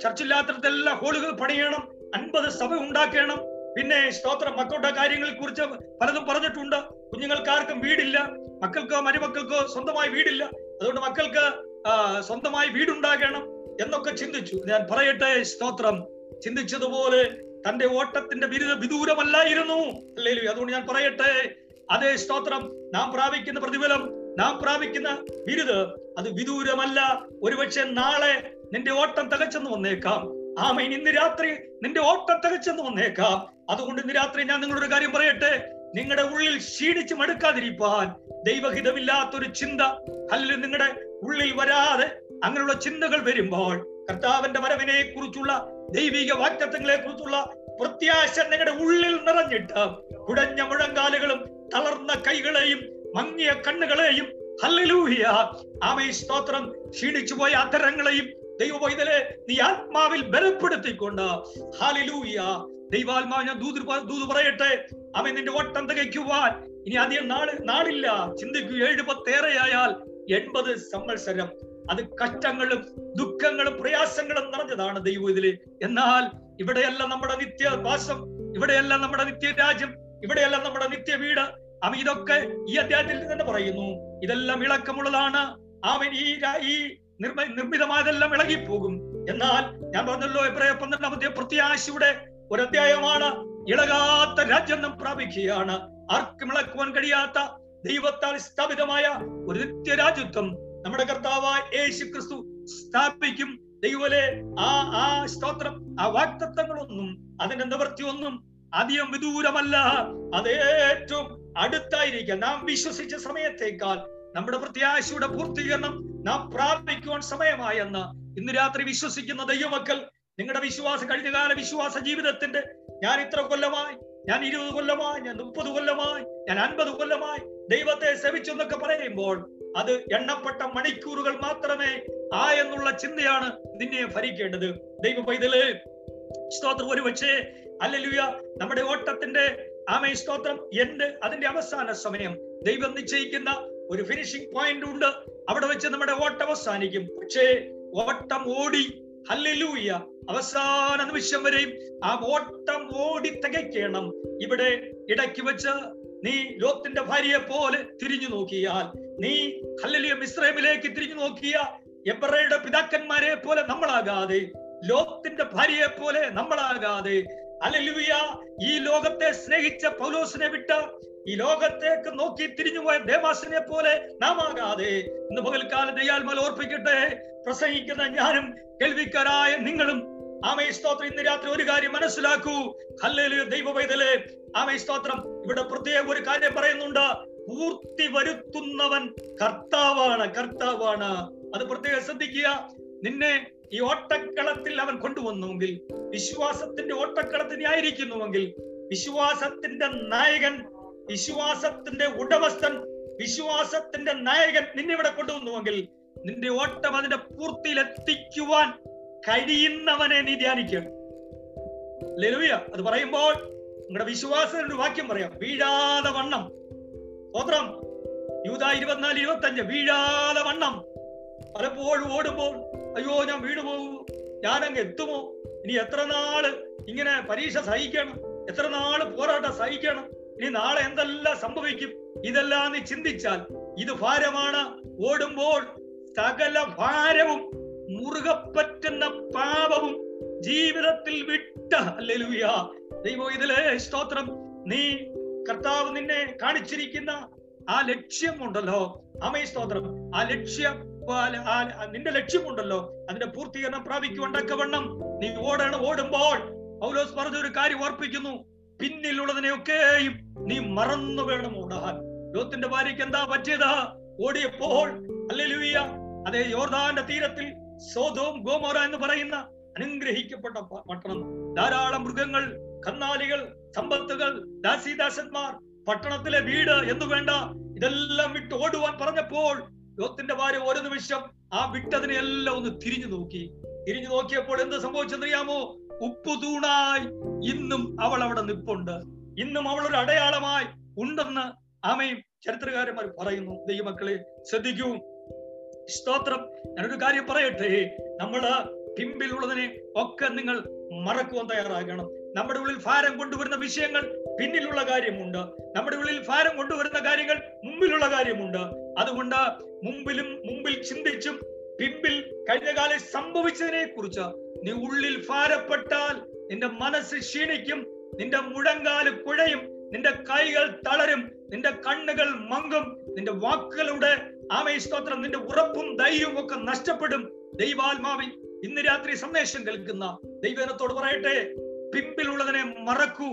ചർച്ചില്ലാത്തടത്തെല്ലാം ഹോളുകൾ പണിയണം. അൻപത് സഭ ഉണ്ടാക്കണം. പിന്നെ സ്തോത്രം മക്കളുടെ കാര്യങ്ങളെ കുറിച്ച് പലതും പറഞ്ഞിട്ടുണ്ട്. കുഞ്ഞുങ്ങൾക്കാർക്കും വീടില്ല മക്കൾക്കോ മരുമക്കൾക്കോ സ്വന്തമായി വീടില്ല. അതുകൊണ്ട് മക്കൾക്ക് സ്വന്തമായി വീടുണ്ടാകണം എന്നൊക്കെ ചിന്തിച്ചു. ഞാൻ പറയട്ടെ സ്തോത്രം. ചിന്തിച്ചതുപോലെ തന്റെ ഓട്ടത്തിന്റെ ബിരുദ വിദൂരമല്ലായിരുന്നു. അല്ലേ അതുകൊണ്ട് ഞാൻ പറയട്ടെ അതേ സ്തോത്രം. നാം പ്രാപിക്കുന്ന പ്രതിഫലം നാം പ്രാപിക്കുന്ന ബിരുദ് അത് വിദൂരമല്ല. ഒരുപക്ഷെ നാളെ നിന്റെ ഓട്ടം തികച്ചെന്ന് വന്നേക്കാം. ആമേൻ. ഇന്ന് രാത്രി നിന്റെ ഓട്ടം തികച്ചെന്ന് വന്നേക്കാം. അതുകൊണ്ട് ഇന്ന് രാത്രി ഞാൻ നിങ്ങളൊരു കാര്യം പറയട്ടെ നിങ്ങളുടെ ഉള്ളിൽ ക്ഷീണിച്ച് മടുക്കാതിരിപ്പാൻ ദൈവഹിതമില്ലാത്തൊരു ചിന്ത അല്ലെങ്കിൽ നിങ്ങളുടെ ഉള്ളിൽ വരാതെ അങ്ങനെയുള്ള ചിന്തകൾ വരുമ്പോൾ കർത്താവിന്റെ വരവിനെ കുറിച്ചുള്ള ദൈവിക വാക്തത്വങ്ങളെ കുറിച്ചുള്ള പ്രത്യാശ നിങ്ങളുടെ ഉള്ളിൽ നിറഞ്ഞിട്ട് കുടഞ്ഞ മുഴങ്കാലുകളും തളർന്ന കൈകളെയും മങ്ങിയ കണ്ണുകളെയും ഹല്ലേലൂയ ആമേ സ്തോത്രം ക്ഷീണിച്ചു പോയ അധരങ്ങളെയും ദൈവവൈതലെ നീ ആത്മാവിൽ ബലപ്പെടുത്തിക്കൊണ്ട് ഹാലിലൂയ ദൈവാത്മാവ് ഞാൻ ദൂത് ദൂത് പറയട്ടെ. അവൻ നിന്റെ ഒട്ടം തികയ്ക്കുവാൻ. ഇനി അധികം നാട് നാടില്ല ചിന്തിക്കൂ എഴുപത്തേറെയായാൽ എൺപത് സംവത്സരം. അത് കഷ്ടങ്ങളും ദുഃഖങ്ങളും പ്രയാസങ്ങളും നിറഞ്ഞതാണ് ദൈവം ഇതിൽ. എന്നാൽ ഇവിടെയല്ല നമ്മുടെ നിത്യവാസം ഇവിടെയല്ല നമ്മുടെ നിത്യരാജ്യം ഇവിടെയല്ല നമ്മുടെ നിത്യ വീട്. അവൻ ഇതൊക്കെ ഈ അധ്യായത്തിൽ തന്നെ പറയുന്നു. ഇതെല്ലാം ഇളക്കമുള്ളതാണ്. അവൻ ഈ ഈ നിർമ്മ നിർമ്മിതമായതെല്ലാം ഇളകിപ്പോകും. എന്നാൽ ഞാൻ പറഞ്ഞല്ലോ എബ്രായ പന്ത്രണ്ടാമത്തെ പ്രത്യാശയുടെ ഒരു അധ്യായമാണ് ഇളകാത്ത രാജ്യം നാം പ്രാപിക്കുകയാണ്. ആർക്കും ഇളക്കുവാൻ കഴിയാത്ത ദൈവത്താൽ സ്ഥാപിതമായ ഒരു നിത്യരാജ്യത്വം നമ്മുടെ കർത്താവായ യേശു ക്രിസ്തു സ്ഥാപിക്കും. ദൈവലെ ആ ആ സ്തോത്രം ആ വാക്തത്വങ്ങളൊന്നും അതിന്റെ നിവൃത്തിയൊന്നും അധികം വിദൂരമല്ല. അത് ഏറ്റവും അടുത്തായിരിക്കാം. നാം വിശ്വസിച്ച സമയത്തേക്കാൾ നമ്മുടെ പ്രത്യാശയുടെ പൂർത്തീകരണം നാം പ്രാപിക്കുവാൻ സമയമായെന്ന് ഇന്ന് രാത്രി വിശ്വസിക്കുന്ന ദൈവമക്കൾ നിങ്ങളുടെ വിശ്വാസ കഴിഞ്ഞകാല വിശ്വാസ ജീവിതത്തിന്റെ ഞാൻ ഇത്ര കൊല്ലമായി ഞാൻ ഇരുപത് കൊല്ലമായി ഞാൻ മുപ്പത് കൊല്ലമായി ഞാൻ അൻപത് കൊല്ലമായി ദൈവത്തെ സേവിച്ചു എന്നൊക്കെ പറയുമ്പോൾ അത് എണ്ണപ്പെട്ട മണിക്കൂറുകൾ മാത്രമേ ആ എന്നുള്ള ചിന്തയാണ് നിന്നെ ഭരിക്കേണ്ടത്. ദൈവ പൈതൽ സ്തോത്രം ഒരു പക്ഷേ അല്ലലുയ നമ്മുടെ ഓട്ടത്തിന്റെ ആമേ സ്തോത്രം എന്റെ അതിന്റെ അവസാന സമയം ദൈവം നിശ്ചയിക്കുന്ന ഒരു ഫിനിഷിംഗ് പോയിന്റ് ഉണ്ട്. അവിടെ വെച്ച് നമ്മുടെ ഓട്ടം അവസാനിക്കും. പക്ഷേ ഓട്ടം ഓടി ഹല്ലേലൂയ. അവസാന നിമിഷം വരെയും ആ ഓട്ടം ഓടി തികയ്ക്കണം. ഇവിടെ ഇടയ്ക്ക് വെച്ച് നീ ലോത്തിന്റെ ഭാര്യയെ പോലെ തിരിഞ്ഞു നോക്കിയാൽ നീ ഹല്ലലിയ മിശ്രമിലേക്ക് തിരിഞ്ഞു നോക്കിയ എബ്രയുടെ പിതാക്കന്മാരെ പോലെ നമ്മളാകാതെ ലോത്തിന്റെ ഭാര്യയെ പോലെ നമ്മളാകാതെ. ഹല്ലേലൂയ ഈ ലോകത്തെ സ്നേഹിച്ച പൗലോസിനെ വിട്ട ഈ ലോകത്തേക്ക് നോക്കി തിരിഞ്ഞുപോയ ദേവാസിനെ പോലെ നാം ആകാതെ ഇന്ന് പകൽക്കാലം ദയാൽമൽ ഓർപ്പിക്കട്ടെ പ്രസംഗിക്കുന്ന ഞാനും കേൾവിക്കാരായ നിങ്ങളും ആമേ സ്തോത്രം ഇന്ന് രാത്രി ഒരു കാര്യം മനസ്സിലാക്കൂ. ദൈവ പൈതലേ ആമേ സ്തോത്രം ഇവിടെ പ്രത്യേക ഒരു കാര്യം പറയുന്നുണ്ട്. പൂർത്തി വരുത്തുന്നവൻ കർത്താവാണ് കർത്താവാണ്. അത് പ്രത്യേകം ശ്രദ്ധിക്കുക. നിന്നെ ഈ ഓട്ടക്കളത്തിൽ അവൻ കൊണ്ടുവന്നുവെങ്കിൽ വിശ്വാസത്തിന്റെ ഓട്ടക്കളത്തിൽ ആയിരിക്കുന്നുവെങ്കിൽ വിശ്വാസത്തിന്റെ നായകൻ വിശ്വാസത്തിന്റെ ഉടമസ്ഥൻ വിശ്വാസത്തിന്റെ നായകൻ നിന്നെ ഇവിടെ കൊണ്ടുവന്നുവെങ്കിൽ നിന്റെ ഓട്ടം അതിന്റെ പൂർത്തിയിൽ എത്തിക്കുവാൻ കഴിയുന്നവനെ നീ ധ്യാനിക്കണം ലലുവിയ അത് പറയുമ്പോൾ നിങ്ങളുടെ വിശ്വാസത്തിന്റെ വാക്യം പറയാം. വീഴാതെ വണ്ണം. സ്തോത്രം. യൂത ഇരുപത്തിനാല് ഇരുപത്തി അഞ്ച് വീഴാതെ വണ്ണം. പലപ്പോഴും ഓടുമ്പോൾ അയ്യോ ഞാൻ വീണു പോകൂ ഞാൻ അങ്ങ് എത്തുമോ? ഇനി എത്ര നാൾ ഇങ്ങനെ പരീക്ഷ സഹിക്കണം? എത്ര നാൾ പോരാട്ടം സഹിക്കണം? ഇനി നാളെ എന്തെല്ലാം സംഭവിക്കും? ഇതെല്ലാം നീ ചിന്തിച്ചാൽ ഇത് ഭാരമാണ്. ഓടുമ്പോൾ സകല ഭാരവും മുറുകെ പറ്റുന്ന പാപവും ജീവിതത്തിൽ വിട്ട. അല്ലെലുയ ദൈവം ഇതിലെ സ്തോത്രം. നീ കർത്താവ് നിന്നെ കാണിച്ചിരിക്കുന്ന ആ ലക്ഷ്യമുണ്ടല്ലോ. അമേ സ്തോത്രം. ആ ലക്ഷ്യം നിന്റെ ലക്ഷ്യമുണ്ടല്ലോ. അതിന്റെ പൂർത്തീകരണം പ്രാപിക്കുവണ്ടക്കവണ്ണം നീ ഓടണം. ഓടുമ്പോൾ പൗലോസ് പറഞ്ഞ ഒരു കാര്യം ഓർപ്പിക്കുന്നു. പിന്നിലുള്ളതിനെയൊക്കെയും നീ മറന്നു വേണം ഓടാൻ ലോത്തിന്റെ ഭാര്യയ്ക്ക് എന്താ പറ്റിയത്? ഓടിയപ്പോൾ അല്ലെലുയ്യ അതേ യോർദാന്റെ തീരത്തിൽ സോതോം ഗോമോറ എന്ന് പറയുന്ന അനുഗ്രഹിക്കപ്പെട്ട പട്ടണം. ധാരാളം മൃഗങ്ങൾ കന്നാലികൾ സമ്പത്തുകൾ ദാസിദാസന്മാർ പട്ടണത്തിലെ വീട് എന്ന് വേണ്ട ഇതെല്ലാം വിട്ട് ഓടുവാൻ പറഞ്ഞപ്പോൾ ലോത്തിന്റെ ഭാര്യ ഒരു നിമിഷം ആ വിട്ടതിനെ എല്ലാം ഒന്ന് തിരിഞ്ഞു നോക്കി. തിരിഞ്ഞു നോക്കിയപ്പോൾ എന്ത് സംഭവിച്ചെന്നറിയാമോ ഉപ്പു തൂണായി ഇന്നും അവൾ അവിടെ നിപ്പുണ്ട്. ഇന്നും അവൾ ഒരു അടയാളമായി ഉണ്ടെന്ന് ആമയും ചരിത്രകാരന്മാർ പറയുന്നു. ദൈവമക്കളെ ശ്രദ്ധിക്കൂ. സ്തോത്രം. ഞാനൊരു കാര്യം പറയട്ടെ? നമ്മൾ പിമ്പിലുള്ളതിനെ ഒക്കെ നിങ്ങൾ മറക്കുവാൻ തയ്യാറാകണം. നമ്മുടെ ഉള്ളിൽ ഭാരം കൊണ്ടുവരുന്ന വിഷയങ്ങൾ പിന്നിലുള്ള കാര്യമുണ്ട്. നമ്മുടെ ഉള്ളിൽ ഭാരം കൊണ്ടുവരുന്ന കാര്യങ്ങൾ മുമ്പിലുള്ള കാര്യമുണ്ട്. അതുകൊണ്ട് മുമ്പിലും മുമ്പിൽ ചിന്തിച്ചും പിമ്പിൽ കഴിഞ്ഞ കാലം സംഭവിച്ചതിനെ കുറിച്ച് നീ ഉള്ളിൽ ഭാരപ്പെട്ടാൽ നിന്റെ മനസ്സ് ക്ഷീണിക്കും നിന്റെ മുഴങ്കാൽ കുഴയും നിന്റെ കൈകൾ തളരും നിന്റെ കണ്ണുകൾ മങ്ങും നിന്റെ വാക്കുകളുടെ ആമയ സ്തോത്രം നിന്റെ ഉറപ്പും ധൈര്യവും ഒക്കെ നഷ്ടപ്പെടും. ദൈവാത്മാവിൽ ഇന്ന് രാത്രി സന്ദേശം കേൾക്കുന്ന ദൈവനത്തോട് പറയട്ടെ പിമ്പിലുള്ളതിനെ മറക്കൂ.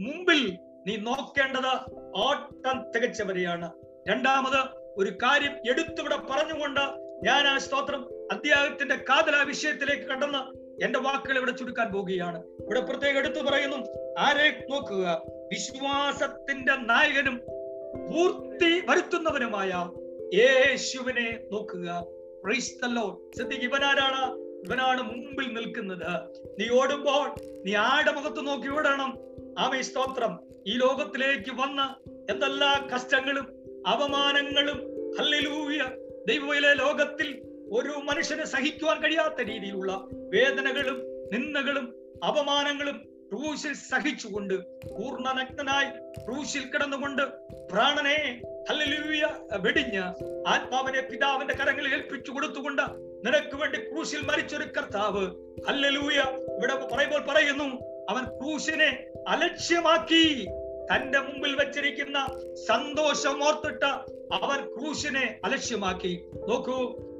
മുമ്പിൽ നീ നോക്കേണ്ടത് ഓട്ടം തികച്ചവരെയാണ്. രണ്ടാമത് ഒരു കാര്യം എടുത്തുവിടെ പറഞ്ഞുകൊണ്ട് ഞാൻ ആ സ്തോത്രം അദ്ദേഹത്തിന്റെ കാതല വിഷയത്തിലേക്ക് കടന്ന് എന്റെ വാക്കുകൾ ഇവിടെ ചുരുക്കാൻ പോവുകയാണ് ഇവിടെ പ്രത്യേകം എടുത്തു പറയുന്നു ആരെ നോക്കുക? വിശ്വാസത്തിന്റെ നായകനും പൂർത്തി വരുത്തുന്നവനുമായ യേശുവിനെ നോക്കുക. ഇവനാരാണ്? ഇവനാണ് മുമ്പിൽ നിൽക്കുന്നത്. നീ ഓടുമ്പോൾ നീ ആടെ മുഖത്ത് നോക്കി ഓടണം? ആമേ സ്തോത്രം. ഈ ലോകത്തിലേക്ക് വന്ന എന്തെല്ലാ കഷ്ടങ്ങളും അപമാനങ്ങളും ഹല്ലേലൂയ ദൈവയിലെ ലോകത്തിൽ ഒരു മനുഷ്യന് സഹിക്കുവാൻ കഴിയാത്ത രീതിയിലുള്ള വേദനകളും നിന്ദകളും അപമാനങ്ങളും ക്രൂശിൽ സഹിച്ചുകൊണ്ട് പൂർണനഗ്നായി ക്രൂശിൽ കിടന്നുകൊണ്ട് പ്രാണനെ വെടിഞ്ഞ്. ആത്മാവിനെ പിതാവിന്റെ കരങ്ങളിൽ ഏൽപ്പിച്ചു കൊടുത്തുകൊണ്ട് നിനക്ക് വേണ്ടി ക്രൂശിൽ മരിച്ചൊരു കർത്താവ്. ഹല്ലേലൂയ. ഇവിടെ പറയുമ്പോൾ പറയുന്നു അവൻ ക്രൂശിനെ അലക്ഷ്യമാക്കി. തന്റെ മുമ്പിൽ വെച്ചിരിക്കുന്ന സന്തോഷം ഓർത്തിട്ട് അവൻ ക്രൂശിനെ അലക്ഷ്യമാക്കി. നോക്കൂ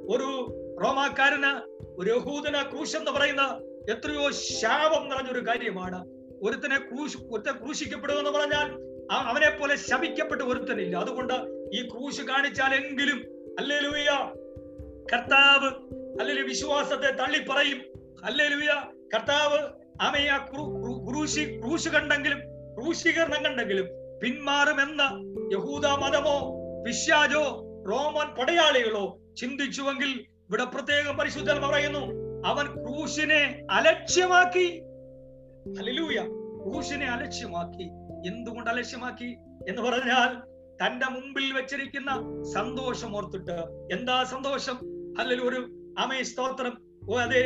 ഒരു റോമാക്കാരന് ഒരു യഹൂദന ക്രൂശ് എന്ന് പറയുന്ന എത്രയോ ശാപം നിറഞ്ഞൊരു കാര്യമാണ്. ഒരുത്തനെ ക്രൂശ് ഒരുത്തൻ ക്രൂശിക്കപ്പെടുമെന്ന് പറഞ്ഞാൽ ആ- അവനെ പോലെ ശപിക്കപ്പെട്ട് ഒരുത്തനില്ല. അതുകൊണ്ട് ഈ ക്രൂശ് കാണിച്ചാലെങ്കിലും അല്ലേലൂയ കർത്താവ് അല്ലെങ്കിൽ വിശ്വാസത്തെ തള്ളി പറയും അല്ലേലൂയ കർത്താവ് അവയെ ക്രൂശി ക്രൂശ് കണ്ടെങ്കിലും ക്രൂശീകരണം കണ്ടെങ്കിലും പിന്മാറുമെന്ന യഹൂദ മതമോ വിശ്വാജോ റോമൻ പടയാളികളോ ചിന്തിച്ചുവെങ്കിൽ ഇവിടെ പ്രത്യേകം പരിശുദ്ധൻ പറയുന്നു അവൻ ക്രൂശിനെ അലക്ഷ്യമാക്കി. ഹല്ലേലൂയ ക്രൂശിനെ അലക്ഷ്യമാക്കി. എന്തുകൊണ്ട് അലക്ഷ്യമാക്കി എന്ന് പറഞ്ഞാൽ തന്റെ മുമ്പിൽ വെച്ചിരിക്കുന്ന സന്തോഷം ഓർത്തിട്ട് എന്താ സന്തോഷം അല്ലെങ്കിൽ ഒരു അമേ സ്തോത്രം ഓ അതെ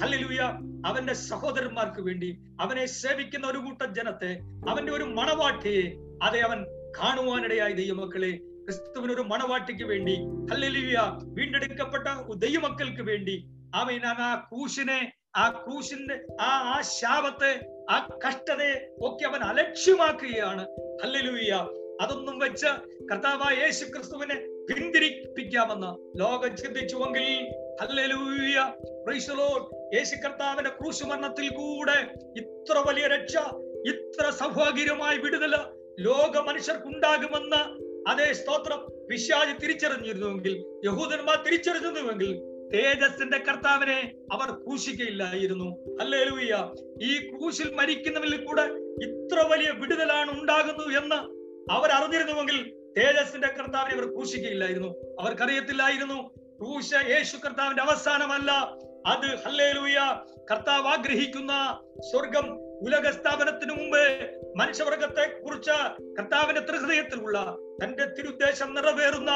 ഹല്ലേലൂയ അവന്റെ സഹോദരന്മാർക്ക് വേണ്ടി അവനെ സേവിക്കുന്ന ഒരു കൂട്ടം ജനത്തെ അവന്റെ ഒരു മണവാട്ടിയെ അതെ അവൻ കാണുവാനിടയായി ദൈവമക്കളെ ക്രിസ്തുവിന് ഒരു മണവാട്ടിക്ക് വേണ്ടി ഹല്ലേലൂയ വീണ്ടെടുക്കപ്പെട്ട ദൈവമക്കൾക്ക് വേണ്ടി അവൻ ആ ക്രൂശിനെ ആ ക്രൂശിന്റെ ആ ആ ശാപത്തെ ആ കഷ്ടതയെ ഒക്കെ അവൻ അലക്ഷ്യമാക്കുകയാണ്. ഹല്ലേലൂയ. അതൊന്നും വെച്ച് കർത്താവായ യേശു ക്രിസ്തുവിനെ പിന്തിരിപ്പിക്കാമെന്ന് ലോകം ചിന്തിച്ചുവെങ്കിൽ ഹല്ലേലൂയ. യേശു കർത്താവിന്റെ ക്രൂശുമരണത്തിൽ കൂടെ ഇത്ര വലിയ രക്ഷ ഇത്ര സൗഭാഗ്യമായ വിടുതൽ ലോക മനുഷ്യർക്കുണ്ടാകുമെന്ന് അതേ സ്തോത്രം വിശ്വാസി തിരിച്ചറിഞ്ഞിരുന്നുവെങ്കിൽ യഹൂദന്മാർ തിരിച്ചറിഞ്ഞിരുന്നുവെങ്കിൽ തേജസ്സിന്റെ കർത്താവിനെ അവർ ക്രൂശിക്കയില്ലായിരുന്നു അല്ലേലൂയ ഈ ക്രൂശിൽ മരിക്കുന്നവരിൽ കൂടെ ഇത്ര വലിയ വിടുതലാണ് ഉണ്ടാകുന്നു എന്ന് അവർ അറിഞ്ഞിരുന്നുവെങ്കിൽ തേജസ്സിന്റെ കർത്താവിനെ അവർ ക്രൂശിക്കയില്ലായിരുന്നു അവർക്കറിയത്തില്ലായിരുന്നു ക്രൂശ യേശു കർത്താവിന്റെ അവസാനമല്ല. അത് ഹല്ലേലൂയ കർത്താവ് ആഗ്രഹിക്കുന്ന സ്വർഗം ഉലക സ്ഥാപനത്തിന് മുമ്പ് മനുഷ്യവർഗത്തെ കുറിച്ച് കർത്താവിന്റെ ത്രിഹൃദയത്തിലുള്ള തന്റെ തിരുദ്ദേശം നിറവേറുന്ന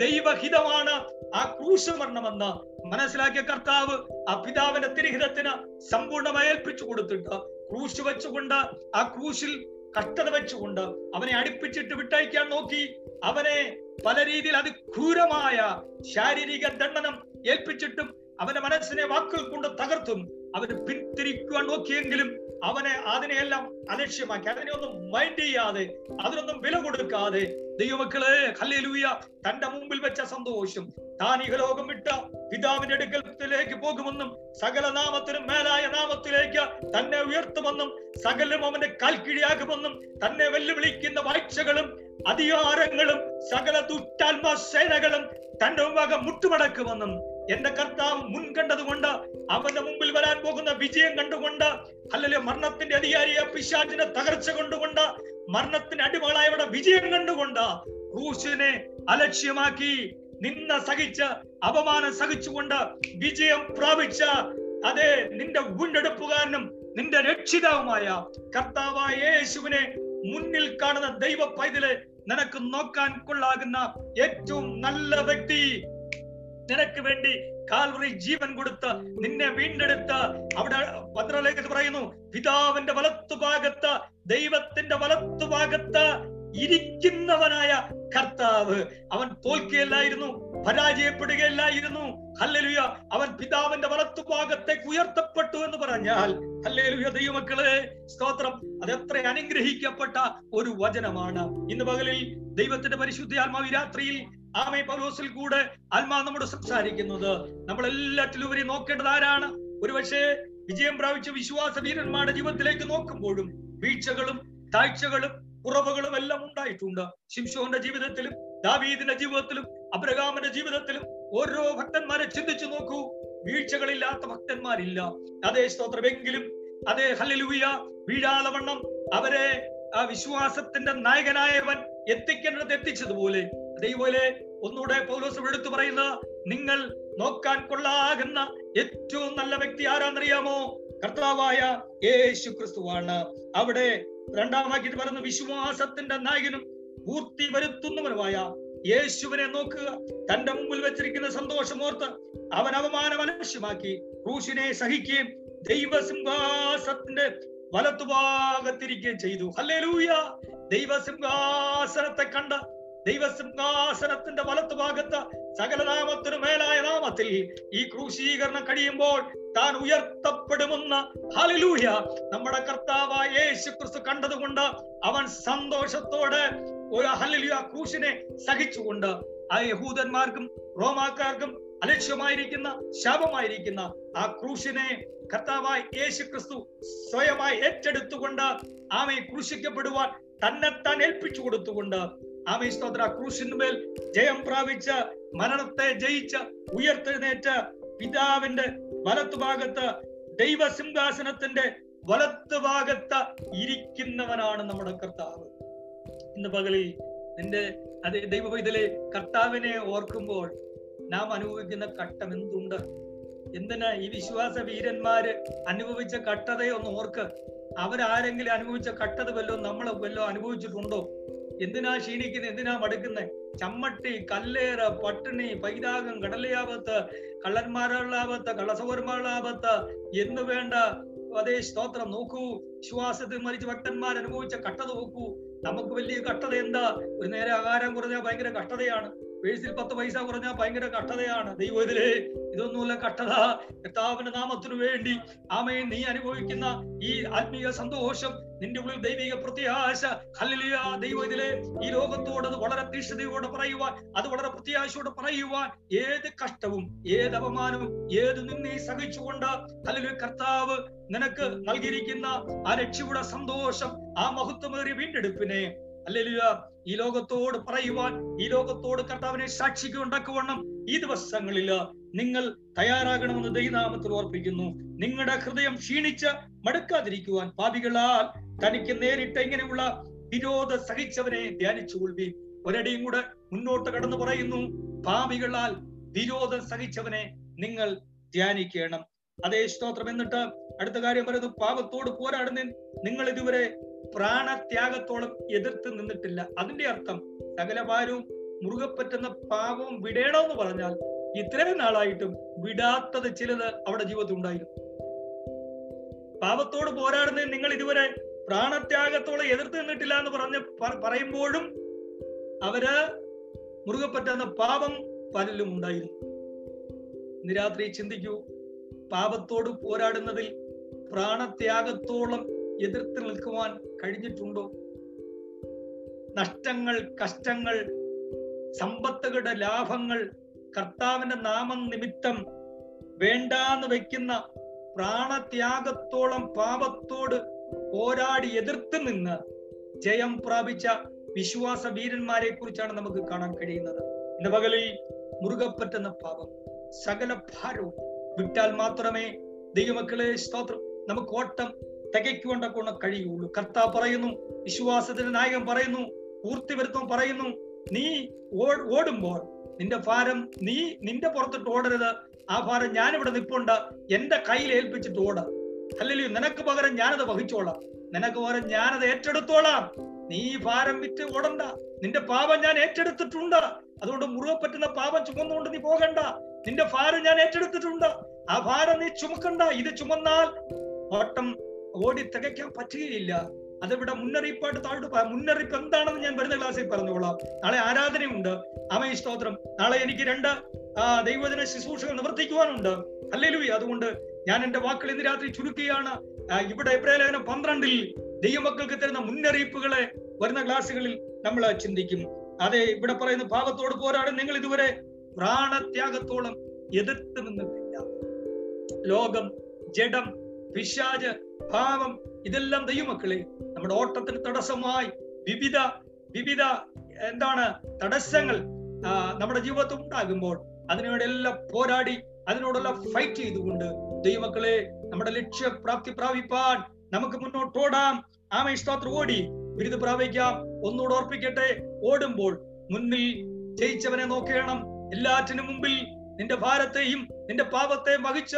ദൈവഹിതമാണ് ആ ക്രൂശമരണമെന്ന് മനസ്സിലാക്കിയ കർത്താവ് ആ പിതാവിന്റെ തിരുഹിതത്തിന് സമ്പൂർണമായി ഏൽപ്പിച്ചു കൊടുത്തിട്ട് ക്രൂശ് വെച്ചുകൊണ്ട് ആ ക്രൂശിൽ കഷ്ടത വെച്ചുകൊണ്ട് അവനെ അടുപ്പിച്ചിട്ട് വിട്ടയക്കാൻ നോക്കി. അവനെ പല രീതിയിൽ അതിക്രൂരമായ ശാരീരിക ദണ്ഡനം ഏൽപ്പിച്ചിട്ടും അവന്റെ മനസ്സിനെ വാക്കുകൾ കൊണ്ട് തകർത്തും. അവന് പിന്തിരിക്കുവാൻ നോക്കിയെങ്കിലും അവനെ അതിനെയെല്ലാം അലക്ഷ്യമാക്കി അതിനെ ഒന്നും മൈൻഡ് ചെയ്യാതെ അതിനൊന്നും വില കൊടുക്കാതെ ദൈവമക്കളെ ഹല്ലേലൂയ തന്റെ മുമ്പിൽ വെച്ച സന്തോഷം. താൻ ഇഹലോകം വിട്ട പിതാവിന്റെ അടുക്കലത്തിലേക്ക് പോകുമെന്നും സകല നാമത്തിനും മേലായ നാമത്തിലേക്ക് തന്നെ ഉയർത്തുമെന്നും സകലും അവന്റെ കാൽക്കിഴിയാകുമെന്നും തന്നെ വെല്ലുവിളിക്കുന്ന വാഴ്ചകളും അധികാരങ്ങളും സകല ദുഷ്ടാത്മ സേനകളും തന്റെ മുമ്പാകെ മുട്ടുമടക്കുമെന്നും എന്റെ കർത്താവ് മുൻകണ്ടതുകൊണ്ട് അവന്റെ മുമ്പിൽ വരാൻ പോകുന്ന വിജയം കണ്ടുകൊണ്ട് അല്ലെങ്കിൽ മരണത്തിന്റെ അധികാരിയെ പിശാചിനെ തകർച്ച കൊണ്ടുകൊണ്ട് മരണത്തിന് അടിമകളായവരുടെ വിജയം കണ്ടുകൊണ്ട് ക്രൂശിനെ അലക്ഷ്യമാക്കി നിന്ന സഹിച്ച് അപമാനം സഹിച്ചുകൊണ്ട് വിജയം പ്രാപിച്ച അതെ നിന്റെ വീണ്ടെടുപ്പുകാരനും നിന്റെ രക്ഷിതാവുമായ കർത്താവായ യേശുവിനെ മുന്നിൽ കാണുന്ന ദൈവ പൈതൽ നിനക്ക് നോക്കാൻ കൊള്ളാകുന്ന ഏറ്റവും നല്ല വ്യക്തി. നിനക്ക് വേണ്ടി കാൽവറി ജീവൻ കൊടുത്ത് നിന്നെ വീണ്ടെടുത്ത് അവിടെ പത്രലേഖത്ത് പറയുന്നു പിതാവിന്റെ വലത്തുഭാഗത്ത് ദൈവത്തിന്റെ വലത്തുഭാഗത്ത് ഇരിക്കുന്നവനായ കർത്താവ്. അവൻ തോൽക്കുകയല്ലായിരുന്നു പരാജയപ്പെടുകയല്ലായിരുന്നു. ഹല്ലേലൂയ. അവൻ പിതാവിന്റെ വലത്തുഭാഗത്തേക്ക് ഉയർത്തപ്പെട്ടു എന്ന് പറഞ്ഞാൽ ഹല്ലേലൂയ ദൈവമക്കളെ സ്തോത്രം. അത് എത്ര അനുഗ്രഹിക്കപ്പെട്ട ഒരു വചനമാണ്. ഇന്ന് പകലിൽ ദൈവത്തിന്റെ പരിശുദ്ധ ആത്മാവ് രാത്രിയിൽ ആമേ പൗലോസിൽ കൂടെ ആത്മാ നമ്മോട് സംസാരിക്കുന്നത്. നമ്മൾ എല്ലാറ്റിലും ഉപരി നോക്കേണ്ടത് ആരാണ്? ഒരുപക്ഷെ വിജയം പ്രാപിച്ച വിശ്വാസ വീരന്മാരുടെ ജീവിതത്തിലേക്ക് നോക്കുമ്പോഴും വീഴ്ചകളും താഴ്ചകളും കുറവുകളും എല്ലാം ഉണ്ടായിട്ടുണ്ട്. ശിംഷോന്റെ ജീവിതത്തിലും ദാവീദിന്റെ ജീവിതത്തിലും അബ്രഹാമിന്റെ ജീവിതത്തിലും ഓരോ ഭക്തന്മാരെ ചിന്തിച്ചു നോക്കൂ. വീഴ്ചകളില്ലാത്ത ഭക്തന്മാരില്ല. അതേ സ്തോത്രമെങ്കിലും അതേ ഹല്ലേലൂയ വീഴാളവണ്ണം അവരെ ആ വിശ്വാസത്തിന്റെ നായകനായവൻ എത്തിക്കേണ്ടത് എത്തിച്ചതുപോലെ അതേപോലെ ഒന്നുകൂടെ പൗലോസ് എടുത്തു പറയുന്ന നിങ്ങൾ നോക്കാൻ കൊള്ളാകുന്ന ഏറ്റവും നല്ല വ്യക്തി ആരാന്നറിയാമോ? കർത്താവായ യേശു ക്രിസ്തുവാണ്. അവിടെ രണ്ടാം വാക്യത്തിൽ പറയുന്ന വിശ്വാസത്തിന്റെ നായകനും പൂർത്തി വരുത്തുന്നവനുമായ യേശുവിനെ നോക്കുക. തന്റെ മുമ്പിൽ വെച്ചിരിക്കുന്ന സന്തോഷമോർത്ത് അവൻ അവമാനം അലക്ഷ്യമാക്കി ക്രൂശിനെ സഹിക്കുകയും ദൈവസിംഹാസത്തിന്റെ വലത്തുഭാഗത്തിരിക്കുകയും ചെയ്തു. ഹല്ലേലൂയ! ദൈവസിംഹാസനത്തെ കണ്ട ദൈവസിംഹാസനത്തിന്റെ വലത്തുഭാഗത്ത് സകലനാമത്തിനു മേലായ നാമത്തിൽ ഈ ക്രൂശീകരണം കഴിയുമ്പോൾ താൻ ഉയർത്തപ്പെടുമെന്ന്. ഹലിലൂഹ്യ നമ്മുടെ കർത്താവായ യേശു ക്രിസ്തു കണ്ടതുകൊണ്ട് അവൻ സന്തോഷത്തോടെ ഒരു ഹലിലുയ ക്രൂശിനെ സഹിച്ചുകൊണ്ട് ആ യഹൂദന്മാർക്കും റോമാക്കാർക്കും അലക്ഷ്യമായിരിക്കുന്ന ശാപമായിരിക്കുന്ന ആ ക്രൂശിനെ കർത്താവായ യേശു ക്രിസ്തു സ്വയമായി ഏറ്റെടുത്തുകൊണ്ട് ആമയെ ക്രൂശിക്കപ്പെടുവാൻ തന്നെത്താൻ ഏൽപ്പിച്ചു കൊടുത്തുകൊണ്ട് ആമേ സ്തോത്ര ക്രൂശിന്മേൽ ജയം പ്രാപിച്ച മരണത്തെ ജയിച്ച ഉയർത്തെഴുന്നേറ്റ പിതാവിന്റെ വലത്തുഭാഗത്ത് ദൈവസിംഹാസനത്തിന്റെ വലത്തുഭാഗത്ത് ഇരിക്കുന്നവനാണ് നമ്മുടെ കർത്താവ്. ഇന്ന് പകലിൽ നിന്റെ അതേ ദൈവവൈതലെ കർത്താവിനെ ഓർക്കുമ്പോൾ നാം അനുഭവിക്കുന്ന കട്ടം എന്തുണ്ട്? എന്തിനാ ഈ വിശ്വാസ വീരന്മാര് അനുഭവിച്ച കട്ടതയൊന്ന് ഓർക്ക്? അവരാരെങ്കിലും അനുഭവിച്ച കട്ടത വല്ലോ നമ്മൾ വല്ലോ അനുഭവിച്ചിട്ടുണ്ടോ? എന്തിനാ ക്ഷീണിക്കുന്നത് എന്തിനാ മടുക്കുന്നത് ചമ്മട്ടി കല്ലേറ് പട്ടിണി പൈതാകം കടലയാപത്ത് കള്ളസൗരന്മാരുടെ ആപത്ത് എന്ന് വേണ്ട അതേ സ്തോത്രം നോക്കൂ. വിശ്വാസത്തിൽ മരിച്ച ഭക്തന്മാർ അനുഭവിച്ച കട്ടത നോക്കൂ. നമുക്ക് വലിയ കട്ടത എന്താ? ഒരു നേരെ ആഹാരം കുറഞ്ഞാൽ ഭയങ്കര കട്ടതയാണ് പേഴ്സിൽ പത്ത് പൈസ കുറഞ്ഞാൽ ഭയങ്കര കട്ടതയാണ് ദൈവത്തിലെ ഇതൊന്നുമല്ല കട്ടത കർത്താവിന്റെ നാമത്തിനു വേണ്ടി ആമയെ നീ അനുഭവിക്കുന്ന ഈ ആത്മീയ സന്തോഷം നിന്റെ ഉള്ളിൽ ദൈവിക പ്രത്യാശ. ഹല്ലേലൂയ. ദൈവത്തിലെ ഈ ലോകത്തോട് അത് വളരെ തീക്ഷ്ണതയോടെ പറയുവാൻ അത് വളരെ പ്രത്യാശയോടെ പറയുവാൻ ഏത് കഷ്ടവും ഏത് അപമാനവും ഏത് നിന്നെ സഹിച്ചുകൊണ്ട് ഹല്ലേലൂയ കർത്താവ് നിനക്ക് നൽകിയിരിക്കുന്ന ആ രക്ഷയുടെ സന്തോഷം ആ മഹത്വമേറിയ വീണ്ടെടുപ്പിനെ ഹല്ലേലൂയ ഈ ലോകത്തോട് പറയുവാൻ ഈ ലോകത്തോട് കർത്താവിനെ സാക്ഷിക്ക് ഉണ്ടാക്കുവണ്ണം ഈ ദിവസങ്ങളിൽ നിങ്ങൾ തയ്യാറാകണമെന്ന് ദൈവനാമത്തിൽ ഓർപ്പിക്കുന്നു. നിങ്ങളുടെ ഹൃദയം ക്ഷീണിച്ച് മടുക്കാതിരിക്കുവാൻ പാപികളാൽ തനിക്ക് നേരിട്ട് ഇങ്ങനെയുള്ള വിരോധ സഹിച്ചവനെ ധ്യാനിച്ചു കൊള്ളി ഒരടിയും കൂടെ മുന്നോട്ട് കടന്നു പറയുന്നു പാപികളാൽ വിരോധം സഹിച്ചവനെ നിങ്ങൾ ധ്യാനിക്കണം. അതേ സ്തോത്രം. എന്നിട്ട് അടുത്ത കാര്യം പറയുന്നു പാപത്തോട് പോരാടുന്ന നിങ്ങൾ ഇതുവരെ പ്രാണത്യാഗത്തോളം എതിർത്ത് നിന്നിട്ടില്ല. അതിന്റെ അർത്ഥം സകലഭാരവും മുറുകെ പറ്റുന്ന പാപവും വിടേണമെന്ന് പറഞ്ഞാൽ ഇത്രയും നാളായിട്ടും വിടാത്തത് ചിലത് അവിടെ ജീവിതത്തിൽ ഉണ്ടായിരുന്നു. പാപത്തോട് പോരാടുന്ന നിങ്ങൾ ഇതുവരെ പ്രാണത്യാഗത്തോളം എതിർത്ത് നിന്നിട്ടില്ല എന്ന് പറഞ്ഞ് പറയുമ്പോഴും അവർ മുറുകെ പറ്റുന്ന പാപം പലരിലും ഉണ്ടായിരുന്നു. ഇന്ന് രാത്രി ചിന്തിക്കൂ പാപത്തോട് പോരാടുന്നതിൽ പ്രാണത്യാഗത്തോളം എതിർത്ത് നിൽക്കുവാൻ കഴിഞ്ഞിട്ടുണ്ടോ? നഷ്ടങ്ങൾ കഷ്ടങ്ങൾ സമ്പത്തുകളുടെ ലാഭങ്ങൾ കർത്താവിന്റെ നാമം നിമിത്തം വേണ്ടാന്ന് വെക്കുന്ന പ്രാണത്യാഗത്തോളം പാപത്തോട് പോരാടി എതിർത്ത് നിന്ന് ജയം പ്രാപിച്ച വിശ്വാസ വീരന്മാരെ കുറിച്ചാണ് നമുക്ക് കാണാൻ കഴിയുന്നത്. ഇന്ന് പകലിൽ മുറുകെ പറ്റുന്ന പാപം സകല ഭാരവും വിട്ടാൽ മാത്രമേ ദൈവമക്കളെ സ്തോത്രം നമുക്ക് ഓട്ടം തികയ്ക്കുകൊണ്ടൊക്കെ കഴിയുള്ളൂ. കർത്താവ് പറയുന്നു വിശ്വാസത്തിന്റെ നായകൻ പറയുന്നു പൂർത്തി പറയുന്നു നീ ഓടുമ്പോൾ നിന്റെ ഭാരം നീ നിന്റെ പുറത്തിട്ട് ഓടരുത്. ആ ഭാരം ഞാനിവിടെ നിപ്പുണ്ട്. എന്റെ കയ്യിൽ ഏൽപ്പിച്ചിട്ട് ഓട. അല്ലല്ലോ നിനക്ക് പകരം ഞാനത് വഹിച്ചോളാം. നിനക്ക് പകരം ഞാനത് ഏറ്റെടുത്തോളാം. നീ ഭാരം വിറ്റ് ഓടണ്ട. നിന്റെ പാപം ഞാൻ ഏറ്റെടുത്തിട്ടുണ്ട്. അതുകൊണ്ട് മുറുകെ പറ്റുന്ന പാപം ചുമന്നുകൊണ്ട് നീ പോകണ്ട. നിന്റെ ഭാരം ഞാൻ ഏറ്റെടുത്തിട്ടുണ്ട്. ആ ഭാരം നീ ചുമക്കണ്ട. ഇത് ചുമന്നാൽ ഓട്ടം ഓടി തികയ്ക്കാൻ പറ്റുകയില്ല. അതിവിടെ മുന്നറിയിപ്പായിട്ട് താഴോട്ട് മുന്നറിയിപ്പ് എന്താണെന്ന് ഞാൻ വരുന്ന ക്ലാസ്സിൽ പറഞ്ഞോളാം. നാളെ ആരാധനയുണ്ട്. അമയ സ്തോത്രം. നാളെ എനിക്ക് രണ്ട് ദൈവജന ശുശ്രൂഷകൾ നിവർത്തിക്കുവാനുണ്ട്. അല്ലെലുവി അതുകൊണ്ട് ഞാൻ എന്റെ വാക്കുകൾ ഇന്ന് രാത്രി ചുരുക്കുകയാണ്. ഇവിടെ എബ്രാലേഖനം പന്ത്രണ്ടിൽ ദൈവമക്കൾക്ക് തരുന്ന മുന്നറിയിപ്പുകളെ വരുന്ന ക്ലാസ്സുകളിൽ നമ്മൾ ചിന്തിക്കും. അതെ ഇവിടെ പറയുന്ന പാപത്തോട് പോരാടും നിങ്ങൾ ഇതുവരെ പ്രാണത്യാഗത്തോളം എതിർത്ത് നിന്നിട്ടില്ല. ലോകം ജഡം പിശാജ് ഭാവം ഇതെല്ലാം ദൈവമക്കളെ നമ്മുടെ ഓട്ടത്തിന് തടസ്സമായി വിവിധ വിവിധ എന്താണ് തടസ്സങ്ങൾ നമ്മുടെ ജീവിതത്തിൽ ഉണ്ടാകുമ്പോൾ അതിനോടെല്ലാം പോരാടി അതിനോടെല്ലാം ഫൈറ്റ് ചെയ്തുകൊണ്ട് ദൈവമക്കളെ നമ്മുടെ ലക്ഷ്യപ്രാപ്തി പ്രാപിപ്പാൻ നമുക്ക് മുന്നോട്ട് ഓടാം. ആമ സ്തോത്രം. ഓടി. ബിരുദ പ്രാപിക്കാം. ഒന്നുകൂടെ ഓർപ്പിക്കട്ടെ ഓടുമ്പോൾ മുന്നിൽ ജയിച്ചവനെ നോക്കണം എല്ലാറ്റിനും മുമ്പിൽ നിന്റെ ഭാരത്തെയും നിന്റെ പാപത്തെയും വഹിച്ച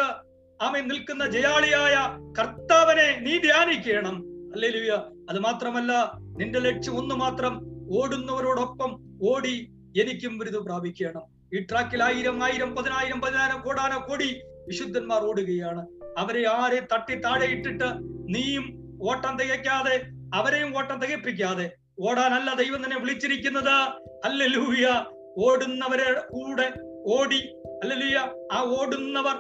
ആമ നിൽക്കുന്ന ജയാളിയായ കർത്താവനെ നീ ധ്യാനിക്കണം. അല്ലേ ലിവ്യ അത് മാത്രമല്ല നിന്റെ ലക്ഷ്യം ഒന്ന് മാത്രം ഓടുന്നവരോടൊപ്പം ഓടി എനിക്കും ബിരുദം പ്രാപിക്കണം. ഈ ട്രാക്കിൽ ആയിരം ആയിരം പതിനായിരം പതിനായിരം കോടാന കോടി വിശുദ്ധന്മാർ ഓടുകയാണ്. അവരെ ആരെ തട്ടി താഴെ ഇട്ടിട്ട് നീയും ഓട്ടം തികയ്ക്കാതെ അവരെയും ഓട്ടം തികപ്പിക്കാതെ ഓടാനല്ല ദൈവം തന്നെ വിളിച്ചിരിക്കുന്നത്. അല്ലലൂയ ഓടുന്നവരെ കൂടെ ഓടി. അല്ലലൂയ ആ ഓടുന്നവർ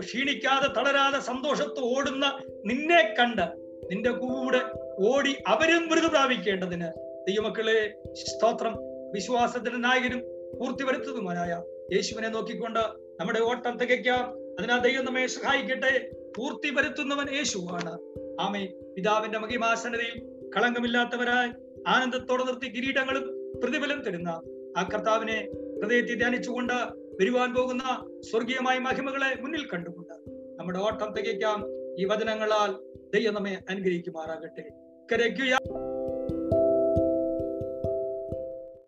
ക്ഷീണിക്കാതെ തളരാതെ സന്തോഷത്ത് ഓടുന്ന നിന്നെ കണ്ട് നിന്റെ കൂടെ ഓടി അവരും ബിരുദ പ്രാപിക്കേണ്ടതിന് ദൈവമക്കളെ സ്തോത്രം. വിശ്വാസത്തിന്റെ നായകനും പൂർത്തി വരുത്തതുമാരായ യേശുവിനെ നോക്കിക്കൊണ്ട് നമ്മുടെ ഓട്ടം തികയ്ക്കാം. അതിനാൽ ദൈവം നമ്മെ സഹായിക്കട്ടെ. പൂർത്തി വരുത്തുന്നവൻ യേശുവാണ്. ആമേ പിതാവിന്റെ മഹിമാസനതയിൽ കളങ്കമില്ലാത്തവരായി ആനന്ദത്തോടെ നിർത്തി കിരീടങ്ങളും പ്രതിഫലം തരുന്ന ആ കർത്താവിനെ ഹൃദയത്തിൽ ധ്യാനിച്ചുകൊണ്ട് വരുവാൻ പോകുന്ന സ്വർഗീയമായ മഹിമകളെ മുന്നിൽ കണ്ടുകൊണ്ട് നമ്മുടെ ഓട്ടം തികയ്ക്കാം. ഈ വചനങ്ങളാൽ ദൈവം നമ്മെ അനുഗ്രഹിക്കുമാറാകട്ടെ. കരയ്ക്കുക.